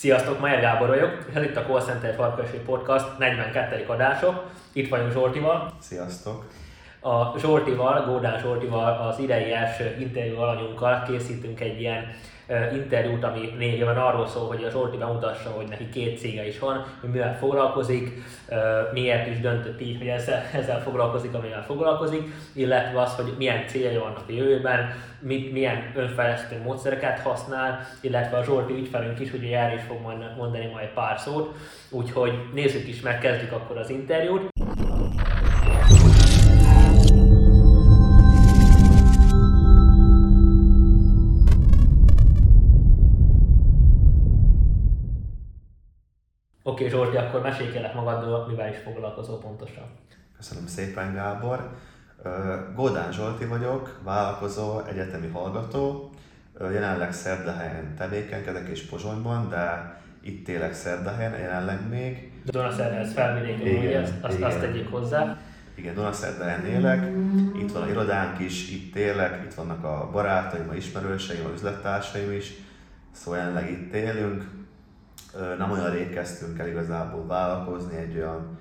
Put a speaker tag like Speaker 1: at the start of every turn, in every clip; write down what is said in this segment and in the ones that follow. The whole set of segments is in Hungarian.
Speaker 1: Sziasztok, Majer Gábor vagyok, és ez itt a Call Center Farkasi Podcast 42. adások. Itt vagyunk Zsoltival.
Speaker 2: Sziasztok!
Speaker 1: A Zsoltival, Gódán Zsoltival, az idei első interjú alanyunkkal készítünk egy ilyen interjút, ami lényegében arról szól, hogy a Zsolti bemutassa, hogy neki két cége is van, hogy mivel foglalkozik, miért is döntött így, hogy ezzel, ezzel foglalkozik, amivel foglalkozik, illetve az, hogy milyen célja vannak a jövőben, mit, milyen önfejlesztő módszereket használ, illetve a Zsolti ügyfelünk is, ugye erre is fog mondani majd pár szót, úgyhogy nézzük is meg, kezdjük akkor az interjút. Oké, okay, Zsolti, akkor mesélj kérlek magadról, mivel is foglalkozol pontosan.
Speaker 2: Köszönöm szépen, Gábor. Gódán Zsolti vagyok, vállalkozó, egyetemi hallgató. Jelenleg Szerdahelyen tevékenykedek és Pozsonyban, de itt élek Szerdahelyen jelenleg még.
Speaker 1: Dunaszerda, ez felvidéken, ugye? Azt, azt, azt tegyük hozzá.
Speaker 2: Igen, Dunaszerdahelyen élek, itt van a irodánk is, itt élek, itt vannak a barátaim, a ismerőseim, a üzlettársaim is, szóval jelenleg itt élünk nem olyan rég kezdtünk el igazából vállalkozni, egy olyan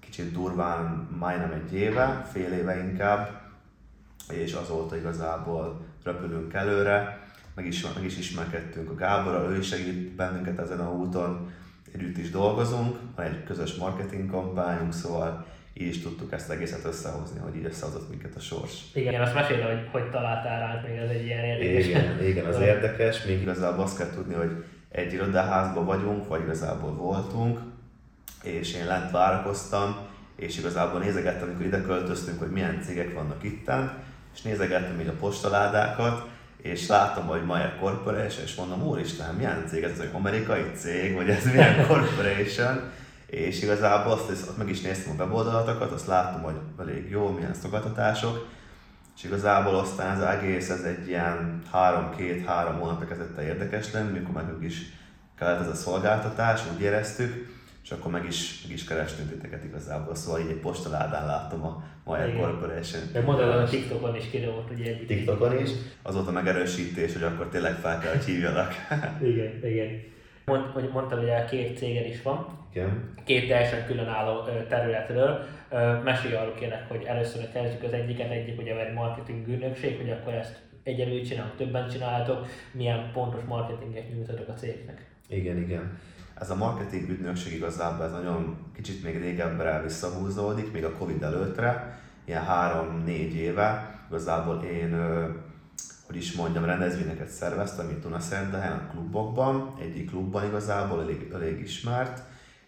Speaker 2: kicsit durván majdnem egy éve, fél éve inkább, és azóta igazából röpülünk előre, meg is, meg is ismerkedtünk a Gáborral, ő is segít bennünket ezen a úton, együtt is dolgozunk, van egy közös marketing kampányunk, szóval így is tudtuk ezt egészet összehozni, hogy így összehozott minket a sors.
Speaker 1: Igen, azt mesélj, hogy hogy találtál ránk, még ez egy ilyen érdekes.
Speaker 2: Igen, igen az érdekes, még igazából azt kell tudni, hogy egy irodaházban vagyunk, vagy igazából voltunk, és én lent várakoztam, és igazából nézegettem, amikor ide költöztünk, hogy milyen cégek vannak itten, és nézegettem így a postaládákat, és láttam, hogy Mayer Corporation, és mondom, úristen, milyen cég ez, ez egy amerikai cég, vagy ez milyen corporation, és igazából azt, azt meg is néztem a weboldalatokat, azt láttam, hogy elég jó, milyen szolgáltatások, és igazából aztán ez egész, ez egy ilyen három-két-három hónapra kezdett el érdekes lenni, mikor meg is kellett ez a szolgáltatás, úgy éreztük, és akkor meg is, meg is kerestünk titeket igazából, szóval így egy postaládán láttam a Maya Igen. Corporation.
Speaker 1: De mondod, a TikTokon is kidobott ugye egy
Speaker 2: TikTokon is. Az volt a megerősítés, hogy akkor tényleg fel kell, hogy hívjalak.
Speaker 1: igen, igen. Mond, hogy mondtad, hogy a két céged is van.
Speaker 2: Igen.
Speaker 1: Két teljesen különálló területről. Mesélj arról kérlek, hogy először kezdjük az egyiket, egyik ugye egy marketing ügynökség, hogy akkor ezt egyelőtt csinálok, többen csináltok, milyen pontos marketinget nyújtatok a cégnek.
Speaker 2: Igen, igen. Ez a marketing ügynökség igazából ez nagyon kicsit még régebbre visszahúzódik, még a Covid előttre, ilyen három-négy éve. Igazából én hogy is mondjam, rendezvényeket szerveztem itt Dunaszerdehen, a klubokban, egyik klubban igazából elég, elég ismert,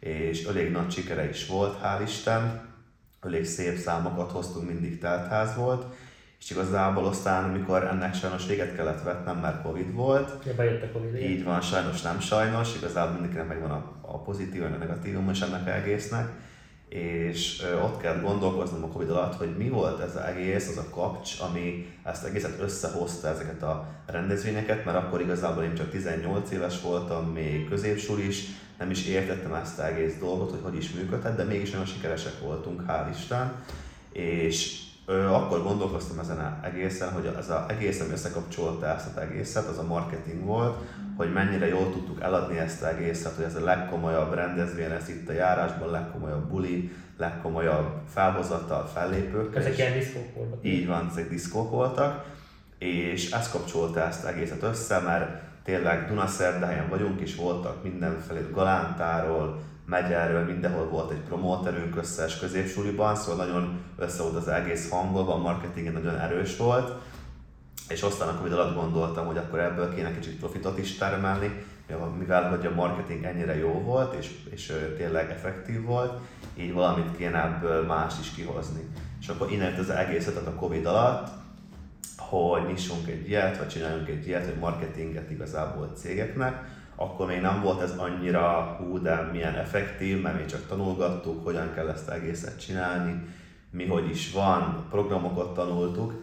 Speaker 2: és elég nagy sikere is volt, hál' Isten, elég szép számokat hoztunk, mindig teltház volt, és igazából aztán, amikor ennek sajnos véget kellett vetnem, mert Covid volt.
Speaker 1: Ja, bejött a Covid.
Speaker 2: Így van, sajnos nem sajnos, igazából mindenkinek megvan a, a pozitív, a negatívum is ennek egésznek és ott kell gondolkoznom a Covid alatt, hogy mi volt ez az egész, az a kapcs, ami ezt egészet összehozta ezeket a rendezvényeket, mert akkor igazából én csak 18 éves voltam, még középsul is, nem is értettem ezt az egész dolgot, hogy hogy is működhet, de mégis nagyon sikeresek voltunk, hál' Isten, és ö, akkor gondolkoztam ezen az egészen, hogy az a egész, ami összekapcsolta ezt az egészet, az a marketing volt, hogy mennyire jól tudtuk eladni ezt az egészet, hogy ez a legkomolyabb rendezvény ez itt a járásban, legkomolyabb buli, legkomolyabb felhozattal, fellépők.
Speaker 1: Ezek ilyen diszkók voltak.
Speaker 2: Így van, ezek diszkók voltak, és ez kapcsolta ezt az egészet össze, mert tényleg Dunaszerdahelyen vagyunk, és voltak mindenfelé Galántáról, Megyerről, mindenhol volt egy promóterünk összes középsuliban, szóval nagyon össze volt az egész hangolva, a marketing nagyon erős volt, és aztán a Covid alatt gondoltam, hogy akkor ebből kéne kicsit profitot is termelni, mivel hogy a marketing ennyire jó volt, és, és tényleg effektív volt, így valamit kéne ebből más is kihozni. És akkor innen az egészet a Covid alatt, hogy nyissunk egy ilyet, vagy csináljunk egy ilyet, hogy marketinget igazából cégeknek, akkor még nem volt ez annyira hú, de milyen effektív, mert még csak tanulgattuk, hogyan kell ezt egészet csinálni, mi hogy is van, programokat tanultuk,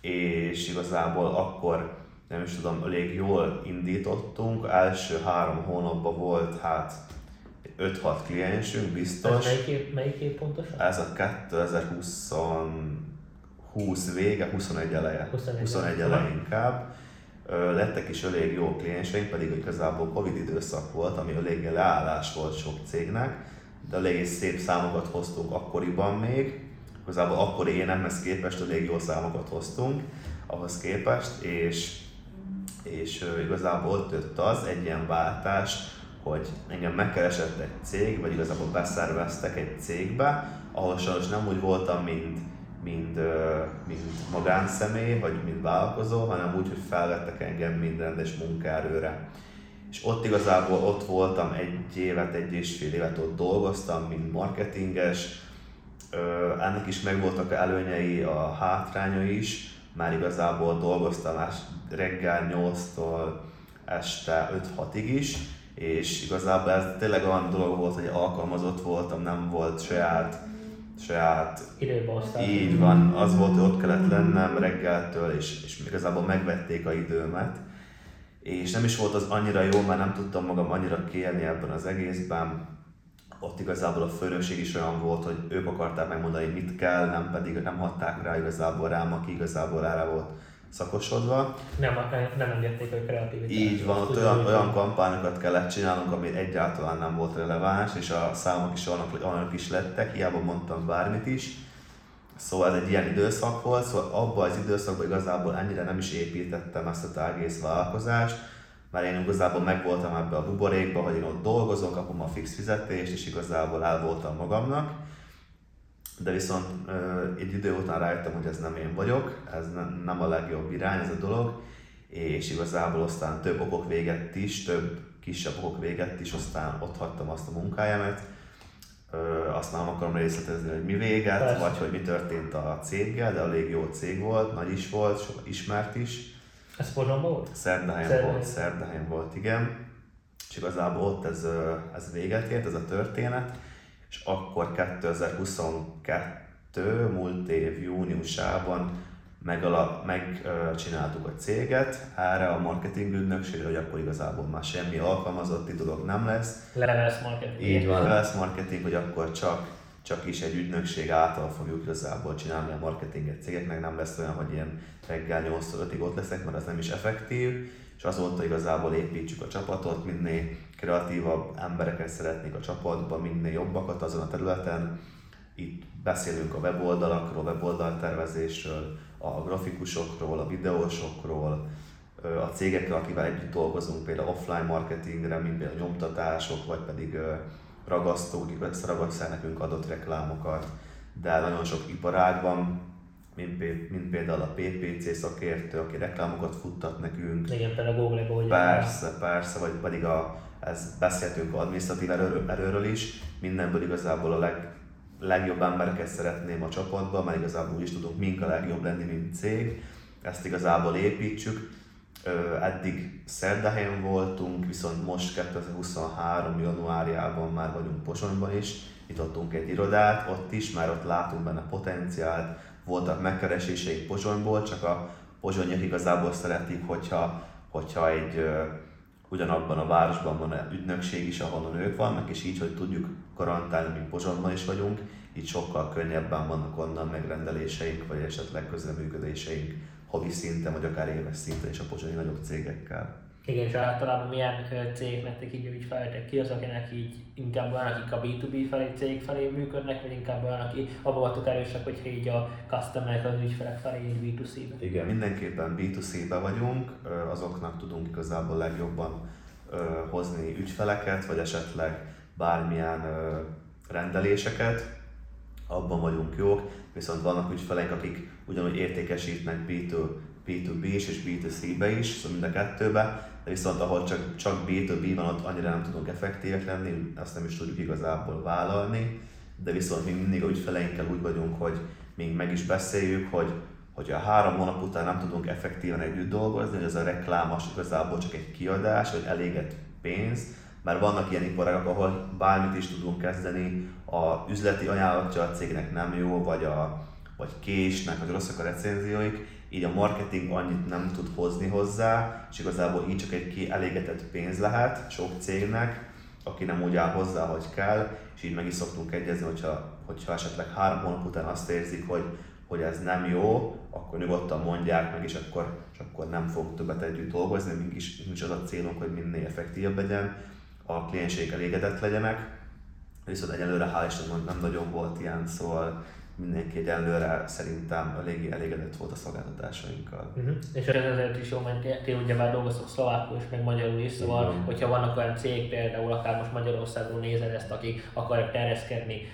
Speaker 2: és igazából akkor nem is tudom, elég jól indítottunk, első három hónapban volt hát 5-6 kliensünk biztos. Ez
Speaker 1: melyik év, melyik év pontosan?
Speaker 2: Ez a 2020 20 vége, 21 eleje. 21, 21 eleje inkább. Lettek is elég jó klienseink, pedig igazából Covid időszak volt, ami eléggé leállás volt sok cégnek, de elég szép számokat hoztunk akkoriban még, igazából akkor énemhez képest elég jó számokat hoztunk ahhoz képest, és, és igazából ott jött az egy ilyen váltás, hogy engem megkeresett egy cég, vagy igazából beszerveztek egy cégbe, ahol sajnos nem úgy voltam, mint, mint, mint magánszemély, vagy mint vállalkozó, hanem úgy, hogy felvettek engem mint rendes munkaerőre. És ott igazából ott voltam egy évet, egy és fél évet ott dolgoztam, mint marketinges, ennek is megvoltak előnyei, a hátrányai is, már igazából dolgoztam reggel 8-tól este 5-6-ig is, és igazából ez tényleg olyan dolog volt, hogy alkalmazott voltam, nem volt saját saját...
Speaker 1: Időbeosztás.
Speaker 2: Így van, az volt, hogy ott kellett lennem reggeltől, és, és igazából megvették a időmet. És nem is volt az annyira jó, mert nem tudtam magam annyira kérni ebben az egészben. Ott igazából a főnökség is olyan volt, hogy ők akarták megmondani, mit kell, nem pedig nem hatták rá igazából rám, aki igazából rá volt szakosodva.
Speaker 1: Nem, nem engedték, hogy kreativitás.
Speaker 2: Így van, ott olyan, olyan kampányokat kellett csinálnunk, ami egyáltalán nem volt releváns, és a számok is olyanok, olyanok is lettek, hiába mondtam bármit is. Szóval ez egy ilyen időszak volt, szóval abban az időszakban igazából ennyire nem is építettem ezt a egész vállalkozást, mert én igazából megvoltam ebbe a buborékba, hogy én ott dolgozom, kapom a fix fizetést, és igazából el voltam magamnak de viszont egy idő után rájöttem, hogy ez nem én vagyok, ez nem a legjobb irány ez a dolog, és igazából aztán több okok véget is, több kisebb okok véget is, aztán ott hagytam azt a munkáját. Azt nem akarom részletezni, hogy mi véget, Persze. vagy hogy mi történt a céggel, de elég jó cég volt, nagy is volt, sok ismert is.
Speaker 1: Ez Pozsonyban volt?
Speaker 2: Szerdahelyen volt, Szerdahelyen volt, igen. És igazából ott ez, ez véget ért, ez a történet és akkor 2022 múlt év júniusában megcsináltuk a céget erre a marketing ügynökségre, hogy akkor igazából már semmi alkalmazotti dolog nem lesz.
Speaker 1: Leves marketing.
Speaker 2: Így van, leves marketing, hogy akkor csak, csak is egy ügynökség által fogjuk igazából csinálni a marketinget cégeknek, nem lesz olyan, hogy ilyen reggel 8 5 ott leszek, mert az nem is effektív, és azóta igazából építsük a csapatot, minél kreatívabb embereket szeretnék a csapatban, minél jobbakat azon a területen. Itt beszélünk a weboldalakról, weboldaltervezésről, a grafikusokról, a videósokról, a cégekkel, akivel együtt dolgozunk, például offline marketingre, mint például nyomtatások, vagy pedig ragasztók, ragasztják nekünk adott reklámokat, de nagyon sok mint, mint például a PPC szakértő, aki reklámokat futtat nekünk.
Speaker 1: Igen, például a Google hogy
Speaker 2: Persze, persze, vagy pedig a, ez beszéltünk adminisztratív erőről, erőről is, mindenből igazából a leg, legjobb embereket szeretném a csapatba, mert igazából úgy is tudunk mink a legjobb lenni, mint cég. Ezt igazából építsük. Eddig Szerdahelyen voltunk, viszont most 2023. januárjában már vagyunk Posonyban is, nyitottunk egy irodát, ott is, már ott látunk benne potenciált, voltak megkereséseik Pozsonyból, csak a pozsonyiak igazából szeretik, hogyha, hogyha egy ö, ugyanabban a városban van egy ügynökség is, ahonnan ők vannak, és így, hogy tudjuk garantálni, mint Pozsonyban is vagyunk, így sokkal könnyebben vannak onnan megrendeléseink, vagy esetleg közleműködéseink havi szinten, vagy akár éves szinten is a pozsonyi nagyobb cégekkel.
Speaker 1: Igen, és általában milyen cégek lettek így ügyfeletek ki, az, akinek így inkább olyan, akik a B2B felé, cég felé működnek, vagy inkább olyan, aki abban voltak erősek, hogyha így a customer az ügyfelek felé így B2C-be?
Speaker 2: Igen, mindenképpen B2C-be vagyunk, azoknak tudunk igazából legjobban hozni ügyfeleket, vagy esetleg bármilyen rendeléseket, abban vagyunk jók, viszont vannak ügyfeleink, akik ugyanúgy értékesítnek B2, B2B is és B2C-be is, szóval mind a kettőbe, de viszont ahol csak, csak B2B van, ott annyira nem tudunk effektívek lenni, azt nem is tudjuk igazából vállalni, de viszont mi mindig a ügyfeleinkkel úgy vagyunk, hogy még meg is beszéljük, hogy hogyha három hónap után nem tudunk effektíven együtt dolgozni, hogy ez a reklámos igazából csak egy kiadás, vagy eléget pénz, mert vannak ilyen iparágak, ahol bármit is tudunk kezdeni, a üzleti ajánlatja a cégnek nem jó, vagy, a, vagy késnek, vagy rosszak a recenzióik, így a marketing annyit nem tud hozni hozzá, és igazából így csak egy elégetett pénz lehet sok cégnek, aki nem úgy áll hozzá, hogy kell, és így meg is szoktunk egyezni, hogyha, hogyha esetleg három hónap után azt érzik, hogy, hogy ez nem jó, akkor nyugodtan mondják meg, és akkor, és akkor nem fog többet együtt dolgozni, mégis, mégis az a célunk, hogy minél effektívebb legyen, a klienség elégedett legyenek, viszont egyelőre hál' Istennek nem nagyon volt ilyen, szóval mindenki egyelőre szerintem eléggé elégedett volt a szolgáltatásainkkal.
Speaker 1: Uh-huh. És ez ezért is jó, mert ti ugye már dolgoztok szlovákul és meg magyarul is, szóval Igen. hogyha vannak olyan cég például, akár most Magyarországon nézed ezt, akik akarják terjeszkedni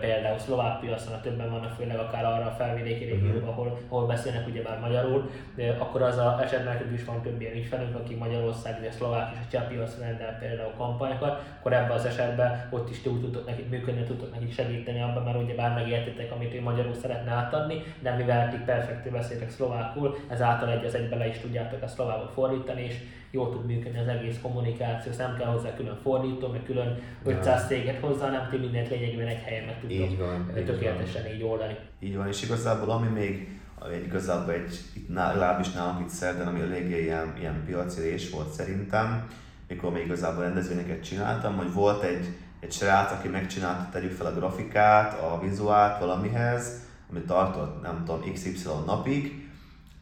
Speaker 1: például szlovák piacon, többen vannak főleg akár arra a felvidéki mhm. régióban, uh-huh. ahol, ahol beszélnek ugye már magyarul, akkor az a esetben is van több ilyen ügyfelünk, akik Magyarország, ugye a szlovák és a cseh piacon rendel például kampányokat, akkor ebben az esetben ott is túl tudtok nekik működni, tudtok nekik segíteni abban, mert ugye bár megértitek, amit ő magyarul szeretne átadni, de mivel ti perfektül beszéltek szlovákul, ezáltal egy az egybe le is tudjátok a szlovákul fordítani, és jól tud működni az egész kommunikáció, nem kell hozzá külön fordító, meg külön 500 céget hozzá, nem ti mindent lényegében egy helyen meg tudtok így van, tökéletesen így, így oldani.
Speaker 2: Így van, és igazából ami még egy igazából egy, itt legalábbis nálunk itt szerden, ami eléggé ilyen, ilyen piaci rés volt szerintem, mikor még igazából rendezvényeket csináltam, hogy volt egy, egy srác, aki megcsinálta, tegyük fel a grafikát, a vizuált valamihez, ami tartott, nem tudom, XY napig,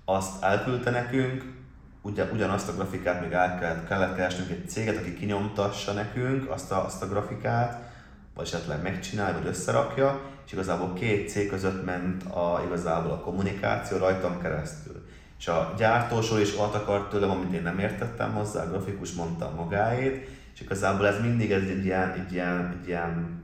Speaker 2: azt elküldte nekünk, ugyan, ugyanazt a grafikát még el kellett, kellett keresnünk egy céget, aki kinyomtassa nekünk azt a, azt a grafikát, vagy esetleg megcsinálja, vagy összerakja, és igazából két cég között ment a, igazából a kommunikáció rajtam keresztül. És a gyártósról is ott akart tőlem, amit én nem értettem hozzá, a grafikus mondta magáét, és igazából ez mindig ez egy ilyen, egy ilyen, egy ilyen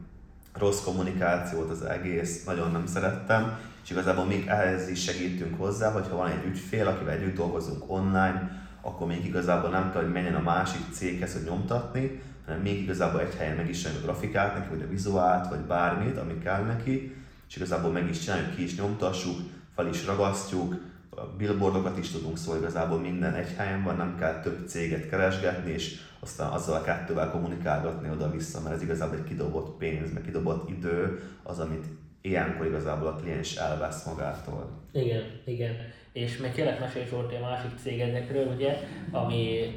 Speaker 2: rossz kommunikáció volt az egész, nagyon nem szerettem, és igazából még ehhez is segítünk hozzá, hogyha van egy ügyfél, akivel együtt dolgozunk online, akkor még igazából nem kell, hogy menjen a másik céghez, hogy nyomtatni, hanem még igazából egy helyen meg is a grafikát neki, vagy a vizuált, vagy bármit, ami kell neki, és igazából meg is csináljuk, ki is nyomtassuk, fel is ragasztjuk, a billboardokat is tudunk, szóval igazából minden egy helyen van, nem kell több céget keresgetni, és aztán azzal a kettővel kommunikálgatni oda-vissza, mert ez igazából egy kidobott pénz, meg kidobott idő, az, amit ilyenkor igazából a kliens elvesz magától.
Speaker 1: Igen, igen. És még kérlek mesélj Zsolti a másik cégedekről, ugye, ami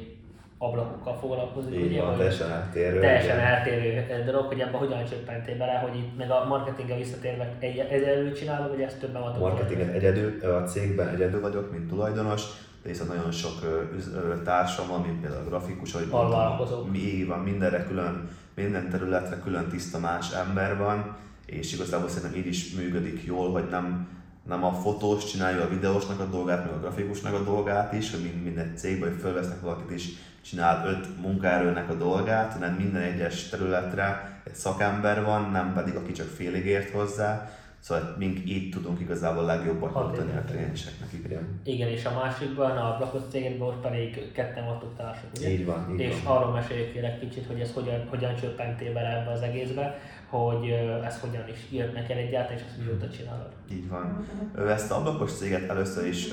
Speaker 1: ablakokkal foglalkozik.
Speaker 2: Így ugye, van, teljesen eltérő.
Speaker 1: Teljesen igen. eltérő dolog, hogy ebben hogyan csöppentél bele, hogy itt meg a marketinggel visszatérve egy, egyedül csinálom, vagy ezt többen van?
Speaker 2: Marketinget egyedül, a cégben egyedül vagyok, mint tulajdonos, de viszont nagyon sok társam van, mint például a grafikus, hogy mondtam, mi van, mindenre külön, minden területre külön tiszta más ember van, és igazából szerintem így is működik jól, hogy nem, nem a fotós csinálja a videósnak a dolgát, meg a grafikusnak a dolgát is, hogy minden cégben, hogy fölvesznek valakit is csinál öt munkaerőnek a dolgát, hanem minden egyes területre egy szakember van, nem pedig aki csak félig ért hozzá, Szóval mink így tudunk igazából legjobban nyújtani a klienseknek.
Speaker 1: Igen. igen, és a másikban, a Blakos cégedben ott pedig ketten voltunk társak, ugye?
Speaker 2: Így van, így
Speaker 1: És
Speaker 2: van.
Speaker 1: arról meséljük egy kicsit, hogy ez hogyan, hogyan csöppentél bele ebbe az egészbe, hogy ez hogyan is írt neked egyáltalán, és ezt mióta csinálod.
Speaker 2: Így van. Ezt a ablakos céget először is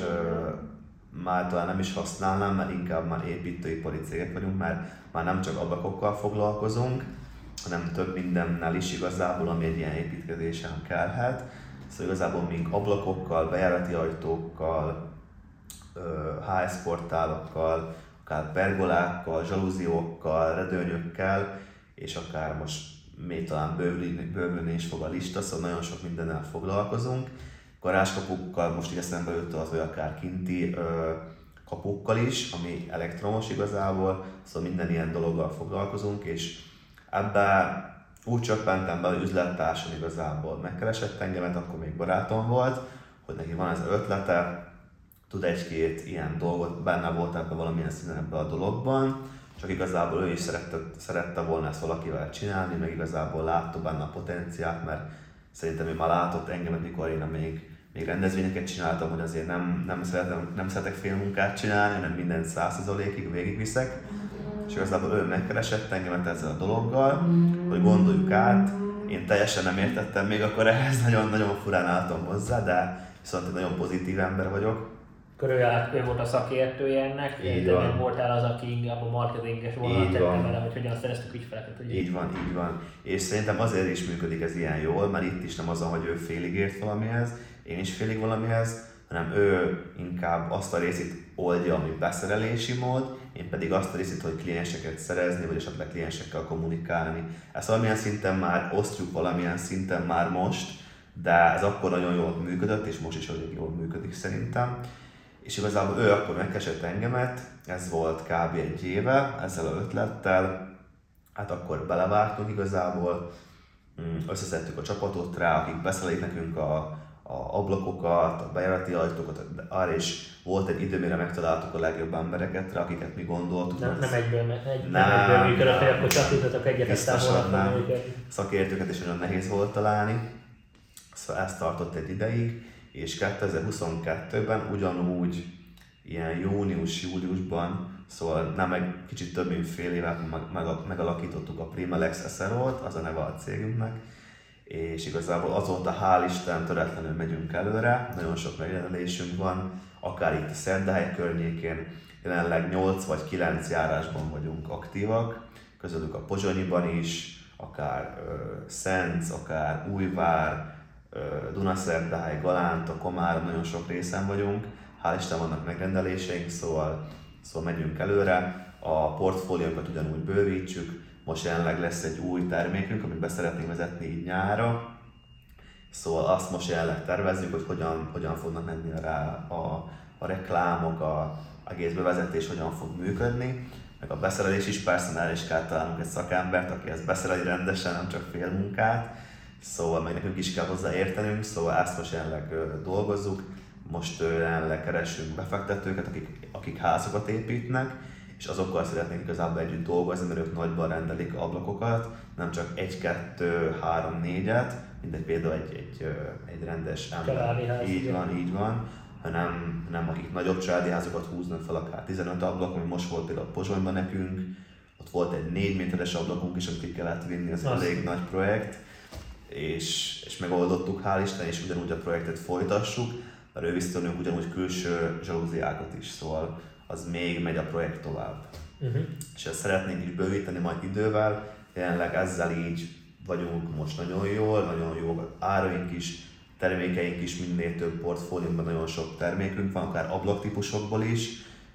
Speaker 2: már talán nem is használnám, mert inkább már építőipari cégek vagyunk, mert már nem csak ablakokkal foglalkozunk, hanem több mindennel is igazából, ami egy ilyen építkezésen kellhet. Szóval igazából még ablakokkal, bejárati ajtókkal, HS portálokkal, akár pergolákkal, zsalúziókkal, redőnyökkel, és akár most még talán bővülni, bővülni is fog a lista, szóval nagyon sok mindennel foglalkozunk. Garázskapukkal most így eszembe jött az, hogy akár kinti ö, kapukkal is, ami elektromos igazából, szóval minden ilyen dologgal foglalkozunk, és ebbe úgy csöppentem be, hogy üzlettársam igazából megkeresett engemet, akkor még barátom volt, hogy neki van ez ötlete, tud egy-két ilyen dolgot, benne volt ebben valamilyen színen ebben a dologban, csak igazából ő is szerette, szerette volna ezt valakivel csinálni, meg igazából látta benne a potenciált, mert szerintem ő már látott engem, mikor én még, még rendezvényeket csináltam, hogy azért nem, nem, szeretem, nem szeretek félmunkát csinálni, hanem minden százszerzalékig végigviszek. És igazából ő megkeresett engemet ezzel a dologgal, hogy gondoljuk át. Én teljesen nem értettem még akkor ehhez, nagyon-nagyon furán álltam hozzá, de viszont egy nagyon pozitív ember vagyok
Speaker 1: körüljárt, ő volt a szakértője ennek, így de nem voltál az, aki inkább a marketinges vonalat tette vele, hogy hogyan szereztük ügyfeleket.
Speaker 2: Ugye? Így van, így van. És szerintem azért is működik ez ilyen jól, mert itt is nem az, hogy ő félig ért valamihez, én is félig valamihez, hanem ő inkább azt a részét oldja, ami beszerelési mód, én pedig azt a részét, hogy klienseket szerezni, vagy esetleg kliensekkel kommunikálni. Ezt valamilyen szinten már osztjuk valamilyen szinten már most, de ez akkor nagyon jól működött, és most is elég jól működik szerintem. És igazából ő akkor megkeresett engemet, ez volt kb. egy éve ezzel a ötlettel, hát akkor belevágtunk igazából, mm, összeszedtük a csapatot rá, akik beszélik nekünk a, a ablakokat, a bejárati ajtókat, arra is volt egy idő, mire megtaláltuk a legjobb embereket rá, akiket mi gondoltuk.
Speaker 1: Nem, nem egyből, egy, nem, nem egyből működött, hogy akkor csatítottak egyet,
Speaker 2: aztán nem. Szakértőket is nagyon nehéz volt találni. Szóval ezt tartott egy ideig, és 2022-ben ugyanúgy ilyen június-júliusban, szóval nem egy kicsit több mint fél évet meg, meg, megalakítottuk a Primalex SRO-t, az a neve a cégünknek, és igazából azóta hál' Isten töretlenül megyünk előre, nagyon sok megjelenésünk van, akár itt a Szerdahely környékén, jelenleg 8 vagy 9 járásban vagyunk aktívak, közülük a Pozsonyiban is, akár uh, Szent, akár Újvár, Dunaszerdály, Galánta, Komár, nagyon sok részen vagyunk, hál' Isten vannak megrendeléseink, szóval, szóval megyünk előre, a portfóliónkat ugyanúgy bővítsük, most jelenleg lesz egy új termékünk, amit be szeretnénk vezetni így nyára, Szóval azt most jelenleg tervezzük, hogy hogyan, hogyan fognak menni rá a, a reklámok, a, egész bevezetés hogyan fog működni, meg a beszerelés is persze, el is kell találnunk egy szakembert, aki ezt beszereli rendesen, nem csak fél munkát, szóval meg nekünk is kell hozzá értenünk, szóval ezt most jelenleg dolgozzuk, most jelenleg keresünk befektetőket, akik, akik házakat építnek, és azokkal szeretnénk igazából együtt dolgozni, mert ők nagyban rendelik ablakokat, nem csak egy, kettő, három, négyet, mint egy például egy, egy, egy rendes ember. Így van, így van. Hanem, hanem akik nagyobb családi házakat húznak fel, akár 15 ablak, ami most volt például Pozsonyban nekünk, ott volt egy 4 méteres ablakunk is, amit ki kellett vinni, ez egy elég nagy projekt, és, és megoldottuk, hál' Isten, és ugyanúgy a projektet folytassuk, mert ő viszont ugyanúgy külső zsalúziákat is, szóval az még megy a projekt tovább. Uh-huh. És ezt szeretnénk is bővíteni majd idővel, jelenleg ezzel így vagyunk most nagyon jól, nagyon jó áraink is, termékeink is minél több portfóliumban nagyon sok termékünk van, akár ablaktípusokból is,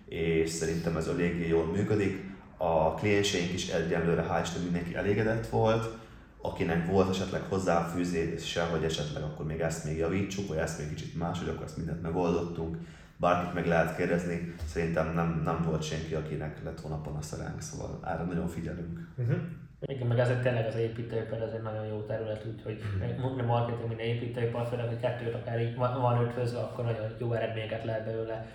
Speaker 2: és szerintem ez eléggé jól működik. A klienseink is egyenlőre, hál' Isten mindenki elégedett volt, akinek volt esetleg hozzáfűzése, hogy esetleg akkor még ezt még javítsuk, vagy ezt még kicsit más, hogy akkor ezt mindent megoldottunk, bárkit meg lehet kérdezni, szerintem nem, nem volt senki, akinek lett volna panasz ránk, szóval erre nagyon figyelünk. Uh-huh.
Speaker 1: Igen, meg ezek tényleg az építőipar, ez egy nagyon jó terület, úgyhogy mm. a marketing, minden építőipar, főleg, hogy kettőt akár így van ötvözve, akkor nagyon jó eredményeket lehet belőle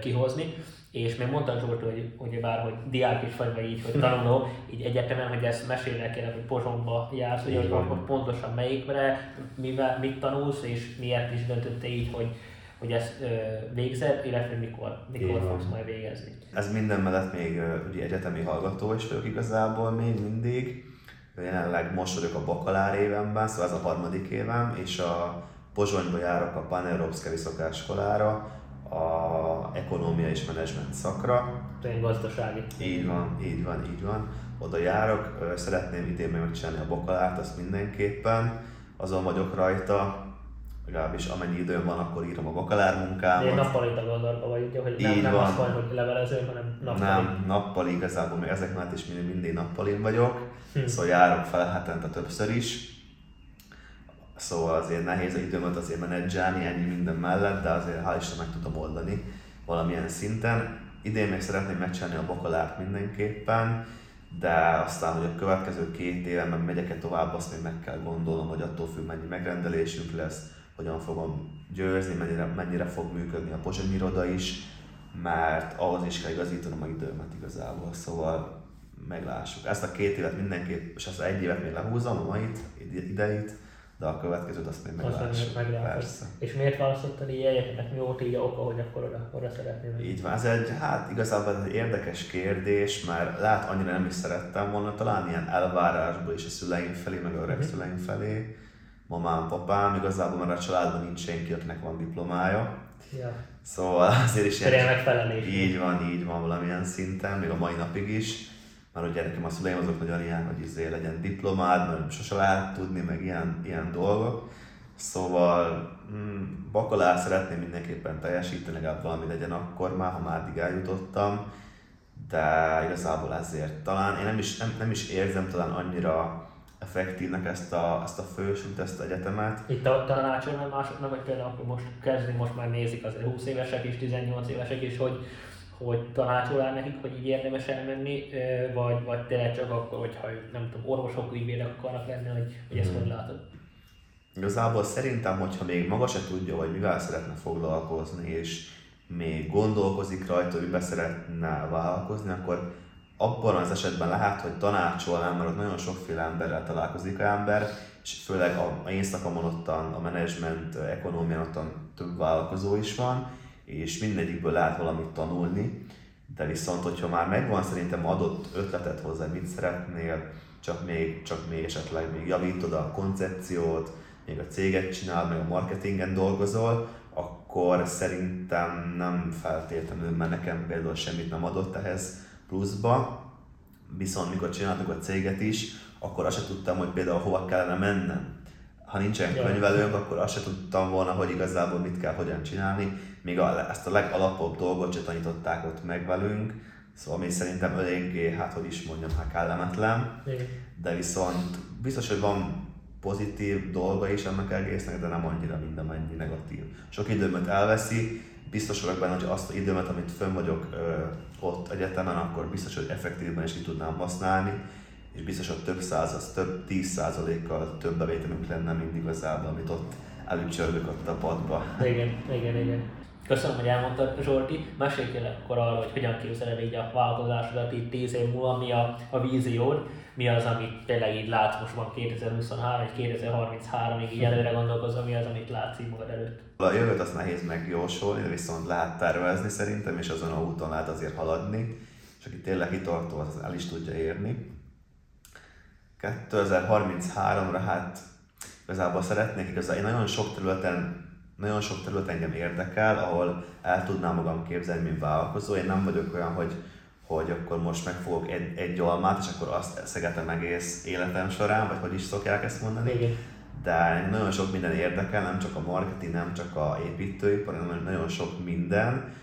Speaker 1: kihozni. És még mondtam Zsolt, hogy, hogy bár, hogy diák is vagy, vagy így, hogy tanuló, így egyetemen, hogy ezt mesélnek el, hogy Pozsonyba jársz, hogy, hogy pontosan melyikre, mivel, mit tanulsz, és miért is döntötte így, hogy, hogy ezt ö, végzed, illetve mikor, mikor fogsz majd végezni.
Speaker 2: Ez minden mellett még ugye egyetemi hallgató is vagyok igazából még mindig. Jelenleg most vagyok a bakalár évenben, szóval ez a harmadik évem, és a Pozsonyba járok a szokáskolára, a ekonomia és menedzsment szakra.
Speaker 1: Én gazdasági.
Speaker 2: Így van, így van, így van. Oda járok, szeretném idén megcsinálni a bakalárt, azt mindenképpen. Azon vagyok rajta, legalábbis amennyi időm van, akkor írom a bakalár munkámat.
Speaker 1: Én nappali tagadalba vagy, ugye, hogy nem, Így nem van. az van, hogy levelező, hanem nappali.
Speaker 2: Nem, nappali igazából, még ezek mellett is mindig, mindig nappalin vagyok, hm. szóval járok fel hetente többször is. Szóval azért nehéz a időmet azért menedzselni ennyi minden mellett, de azért hál' Isten meg tudom oldani valamilyen szinten. Idén még szeretném megcsinálni a bakalárt mindenképpen, de aztán, hogy a következő két évben megyek-e tovább, azt még meg kell gondolnom, hogy attól függ, mennyi megrendelésünk lesz, hogyan fogom győzni, mennyire, mennyire fog működni a pozsonyi iroda is, mert ahhoz is kell igazítanom a időmet igazából, szóval meglássuk. Ezt a két évet mindenképp, és ezt egy évet még lehúzom, a mait, ideit, de a következőt azt még meglássuk.
Speaker 1: Persze. És miért választottad így egyetemet? Mi volt így a oka, hogy akkor oda, oda szeretném?
Speaker 2: Így van, ez egy, hát igazából egy érdekes kérdés, mert lát annyira nem is szerettem volna, talán ilyen elvárásból is a szüleim felé, meg a öreg uh-huh. szüleim felé, mamám, papám, igazából mert a családban nincs senki, akinek van diplomája. Ja. Szóval azért is
Speaker 1: ilyen, megfelelés.
Speaker 2: Így van, így van valamilyen szinten, még a mai napig is. Mert ugye nekem a szüleim azok nagyon ilyen, hogy izé legyen diplomád, mert sose lehet tudni, meg ilyen, ilyen dolgok. Szóval mm, bakalár szeretném mindenképpen teljesíteni, legalább valami legyen akkor már, ha már addig eljutottam. De igazából ezért talán én nem is, nem, nem is érzem talán annyira effektívnek ezt a, ezt a fősült, ezt a egyetemet.
Speaker 1: Itt a tanácsolna másoknak, vagy például akkor most kezdni, most már nézik az 20 évesek is, 18 évesek is, hogy, hogy tanácsolál nekik, hogy így érdemes elmenni, vagy, vagy tényleg csak akkor, hogyha nem tudom, orvosok, ügyvédek akarnak lenni, hogy, hogy ezt hmm. hogy látod?
Speaker 2: Igazából szerintem, hogyha még maga se tudja, hogy mivel szeretne foglalkozni, és még gondolkozik rajta, hogy be szeretne vállalkozni, akkor abban az esetben lehet, hogy tanácsolnám, mert ott nagyon sokféle emberrel találkozik a ember, és főleg a, én szakamon ottan, a menedzsment, ekonómián ottan több vállalkozó is van, és mindegyikből lehet valamit tanulni, de viszont, hogyha már megvan szerintem adott ötletet hozzá, mit szeretnél, csak még, csak még esetleg még javítod a koncepciót, még a céget csinál, meg a marketingen dolgozol, akkor szerintem nem feltétlenül, mert nekem például semmit nem adott ehhez pluszba, viszont mikor csináltuk a céget is, akkor azt se tudtam, hogy például hova kellene mennem. Ha nincsen könyvelőnk, akkor azt se tudtam volna, hogy igazából mit kell, hogyan csinálni. Még a, ezt a legalapabb dolgot se tanították ott meg velünk, szóval mi szerintem eléggé, hát hogy is mondjam, hát kellemetlen. Igen. De viszont biztos, hogy van pozitív dolga is ennek egésznek, de nem annyira minden mennyi negatív. Sok időmet elveszi, biztos vagyok benne, hogy azt az időmet, amit fönn vagyok ö, ott egyetemen, akkor biztos, hogy effektívben is ki tudnám használni, és biztos, hogy több százaz, több tíz százalékkal több bevételünk lenne, mint igazából, amit ott előcsörgök ott a padba.
Speaker 1: Igen, igen, igen. Köszönöm, hogy elmondtad, Zsolti. Mesélj akkor arról, hogy hogyan képzeled így a változásodat itt 10 év múlva, mi a, a víziód, mi az, amit tényleg így látsz most van 2023 vagy 2033-ig így előre gondolkozva, mi az, amit látsz így magad előtt?
Speaker 2: A jövőt azt nehéz megjósolni, de viszont lehet tervezni szerintem, és azon a úton lehet azért haladni, és aki tényleg kitartó, az el is tudja érni. 2033-ra hát igazából szeretnék igazán, én nagyon sok területen nagyon sok terület engem érdekel, ahol el tudnám magam képzelni, mint vállalkozó. Én nem vagyok olyan, hogy, hogy akkor most megfogok egy, egy almát, és akkor azt szegetem egész életem során, vagy hogy is szokják ezt mondani. Igen. De nagyon sok minden érdekel, nem csak a marketing, nem csak a építőipar, hanem nagyon sok minden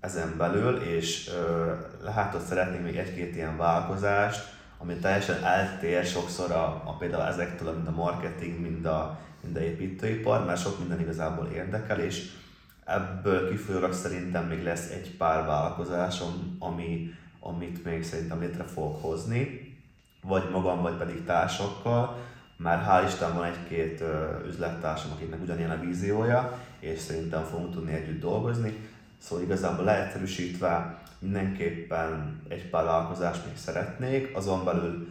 Speaker 2: ezen belül, és ö, lehet, hogy szeretnék még egy-két ilyen vállalkozást, ami teljesen eltér sokszor a, a például ezektől, mind a marketing, mind a mind a építőipar, mert sok minden igazából érdekel, és ebből kifolyólag szerintem még lesz egy pár vállalkozásom, ami, amit még szerintem létre fogok hozni, vagy magam, vagy pedig társakkal, már hál' Isten van egy-két üzlettársam, akiknek ugyanilyen a víziója, és szerintem fogunk tudni együtt dolgozni. Szóval igazából leegyszerűsítve mindenképpen egy pár vállalkozást még szeretnék, azon belül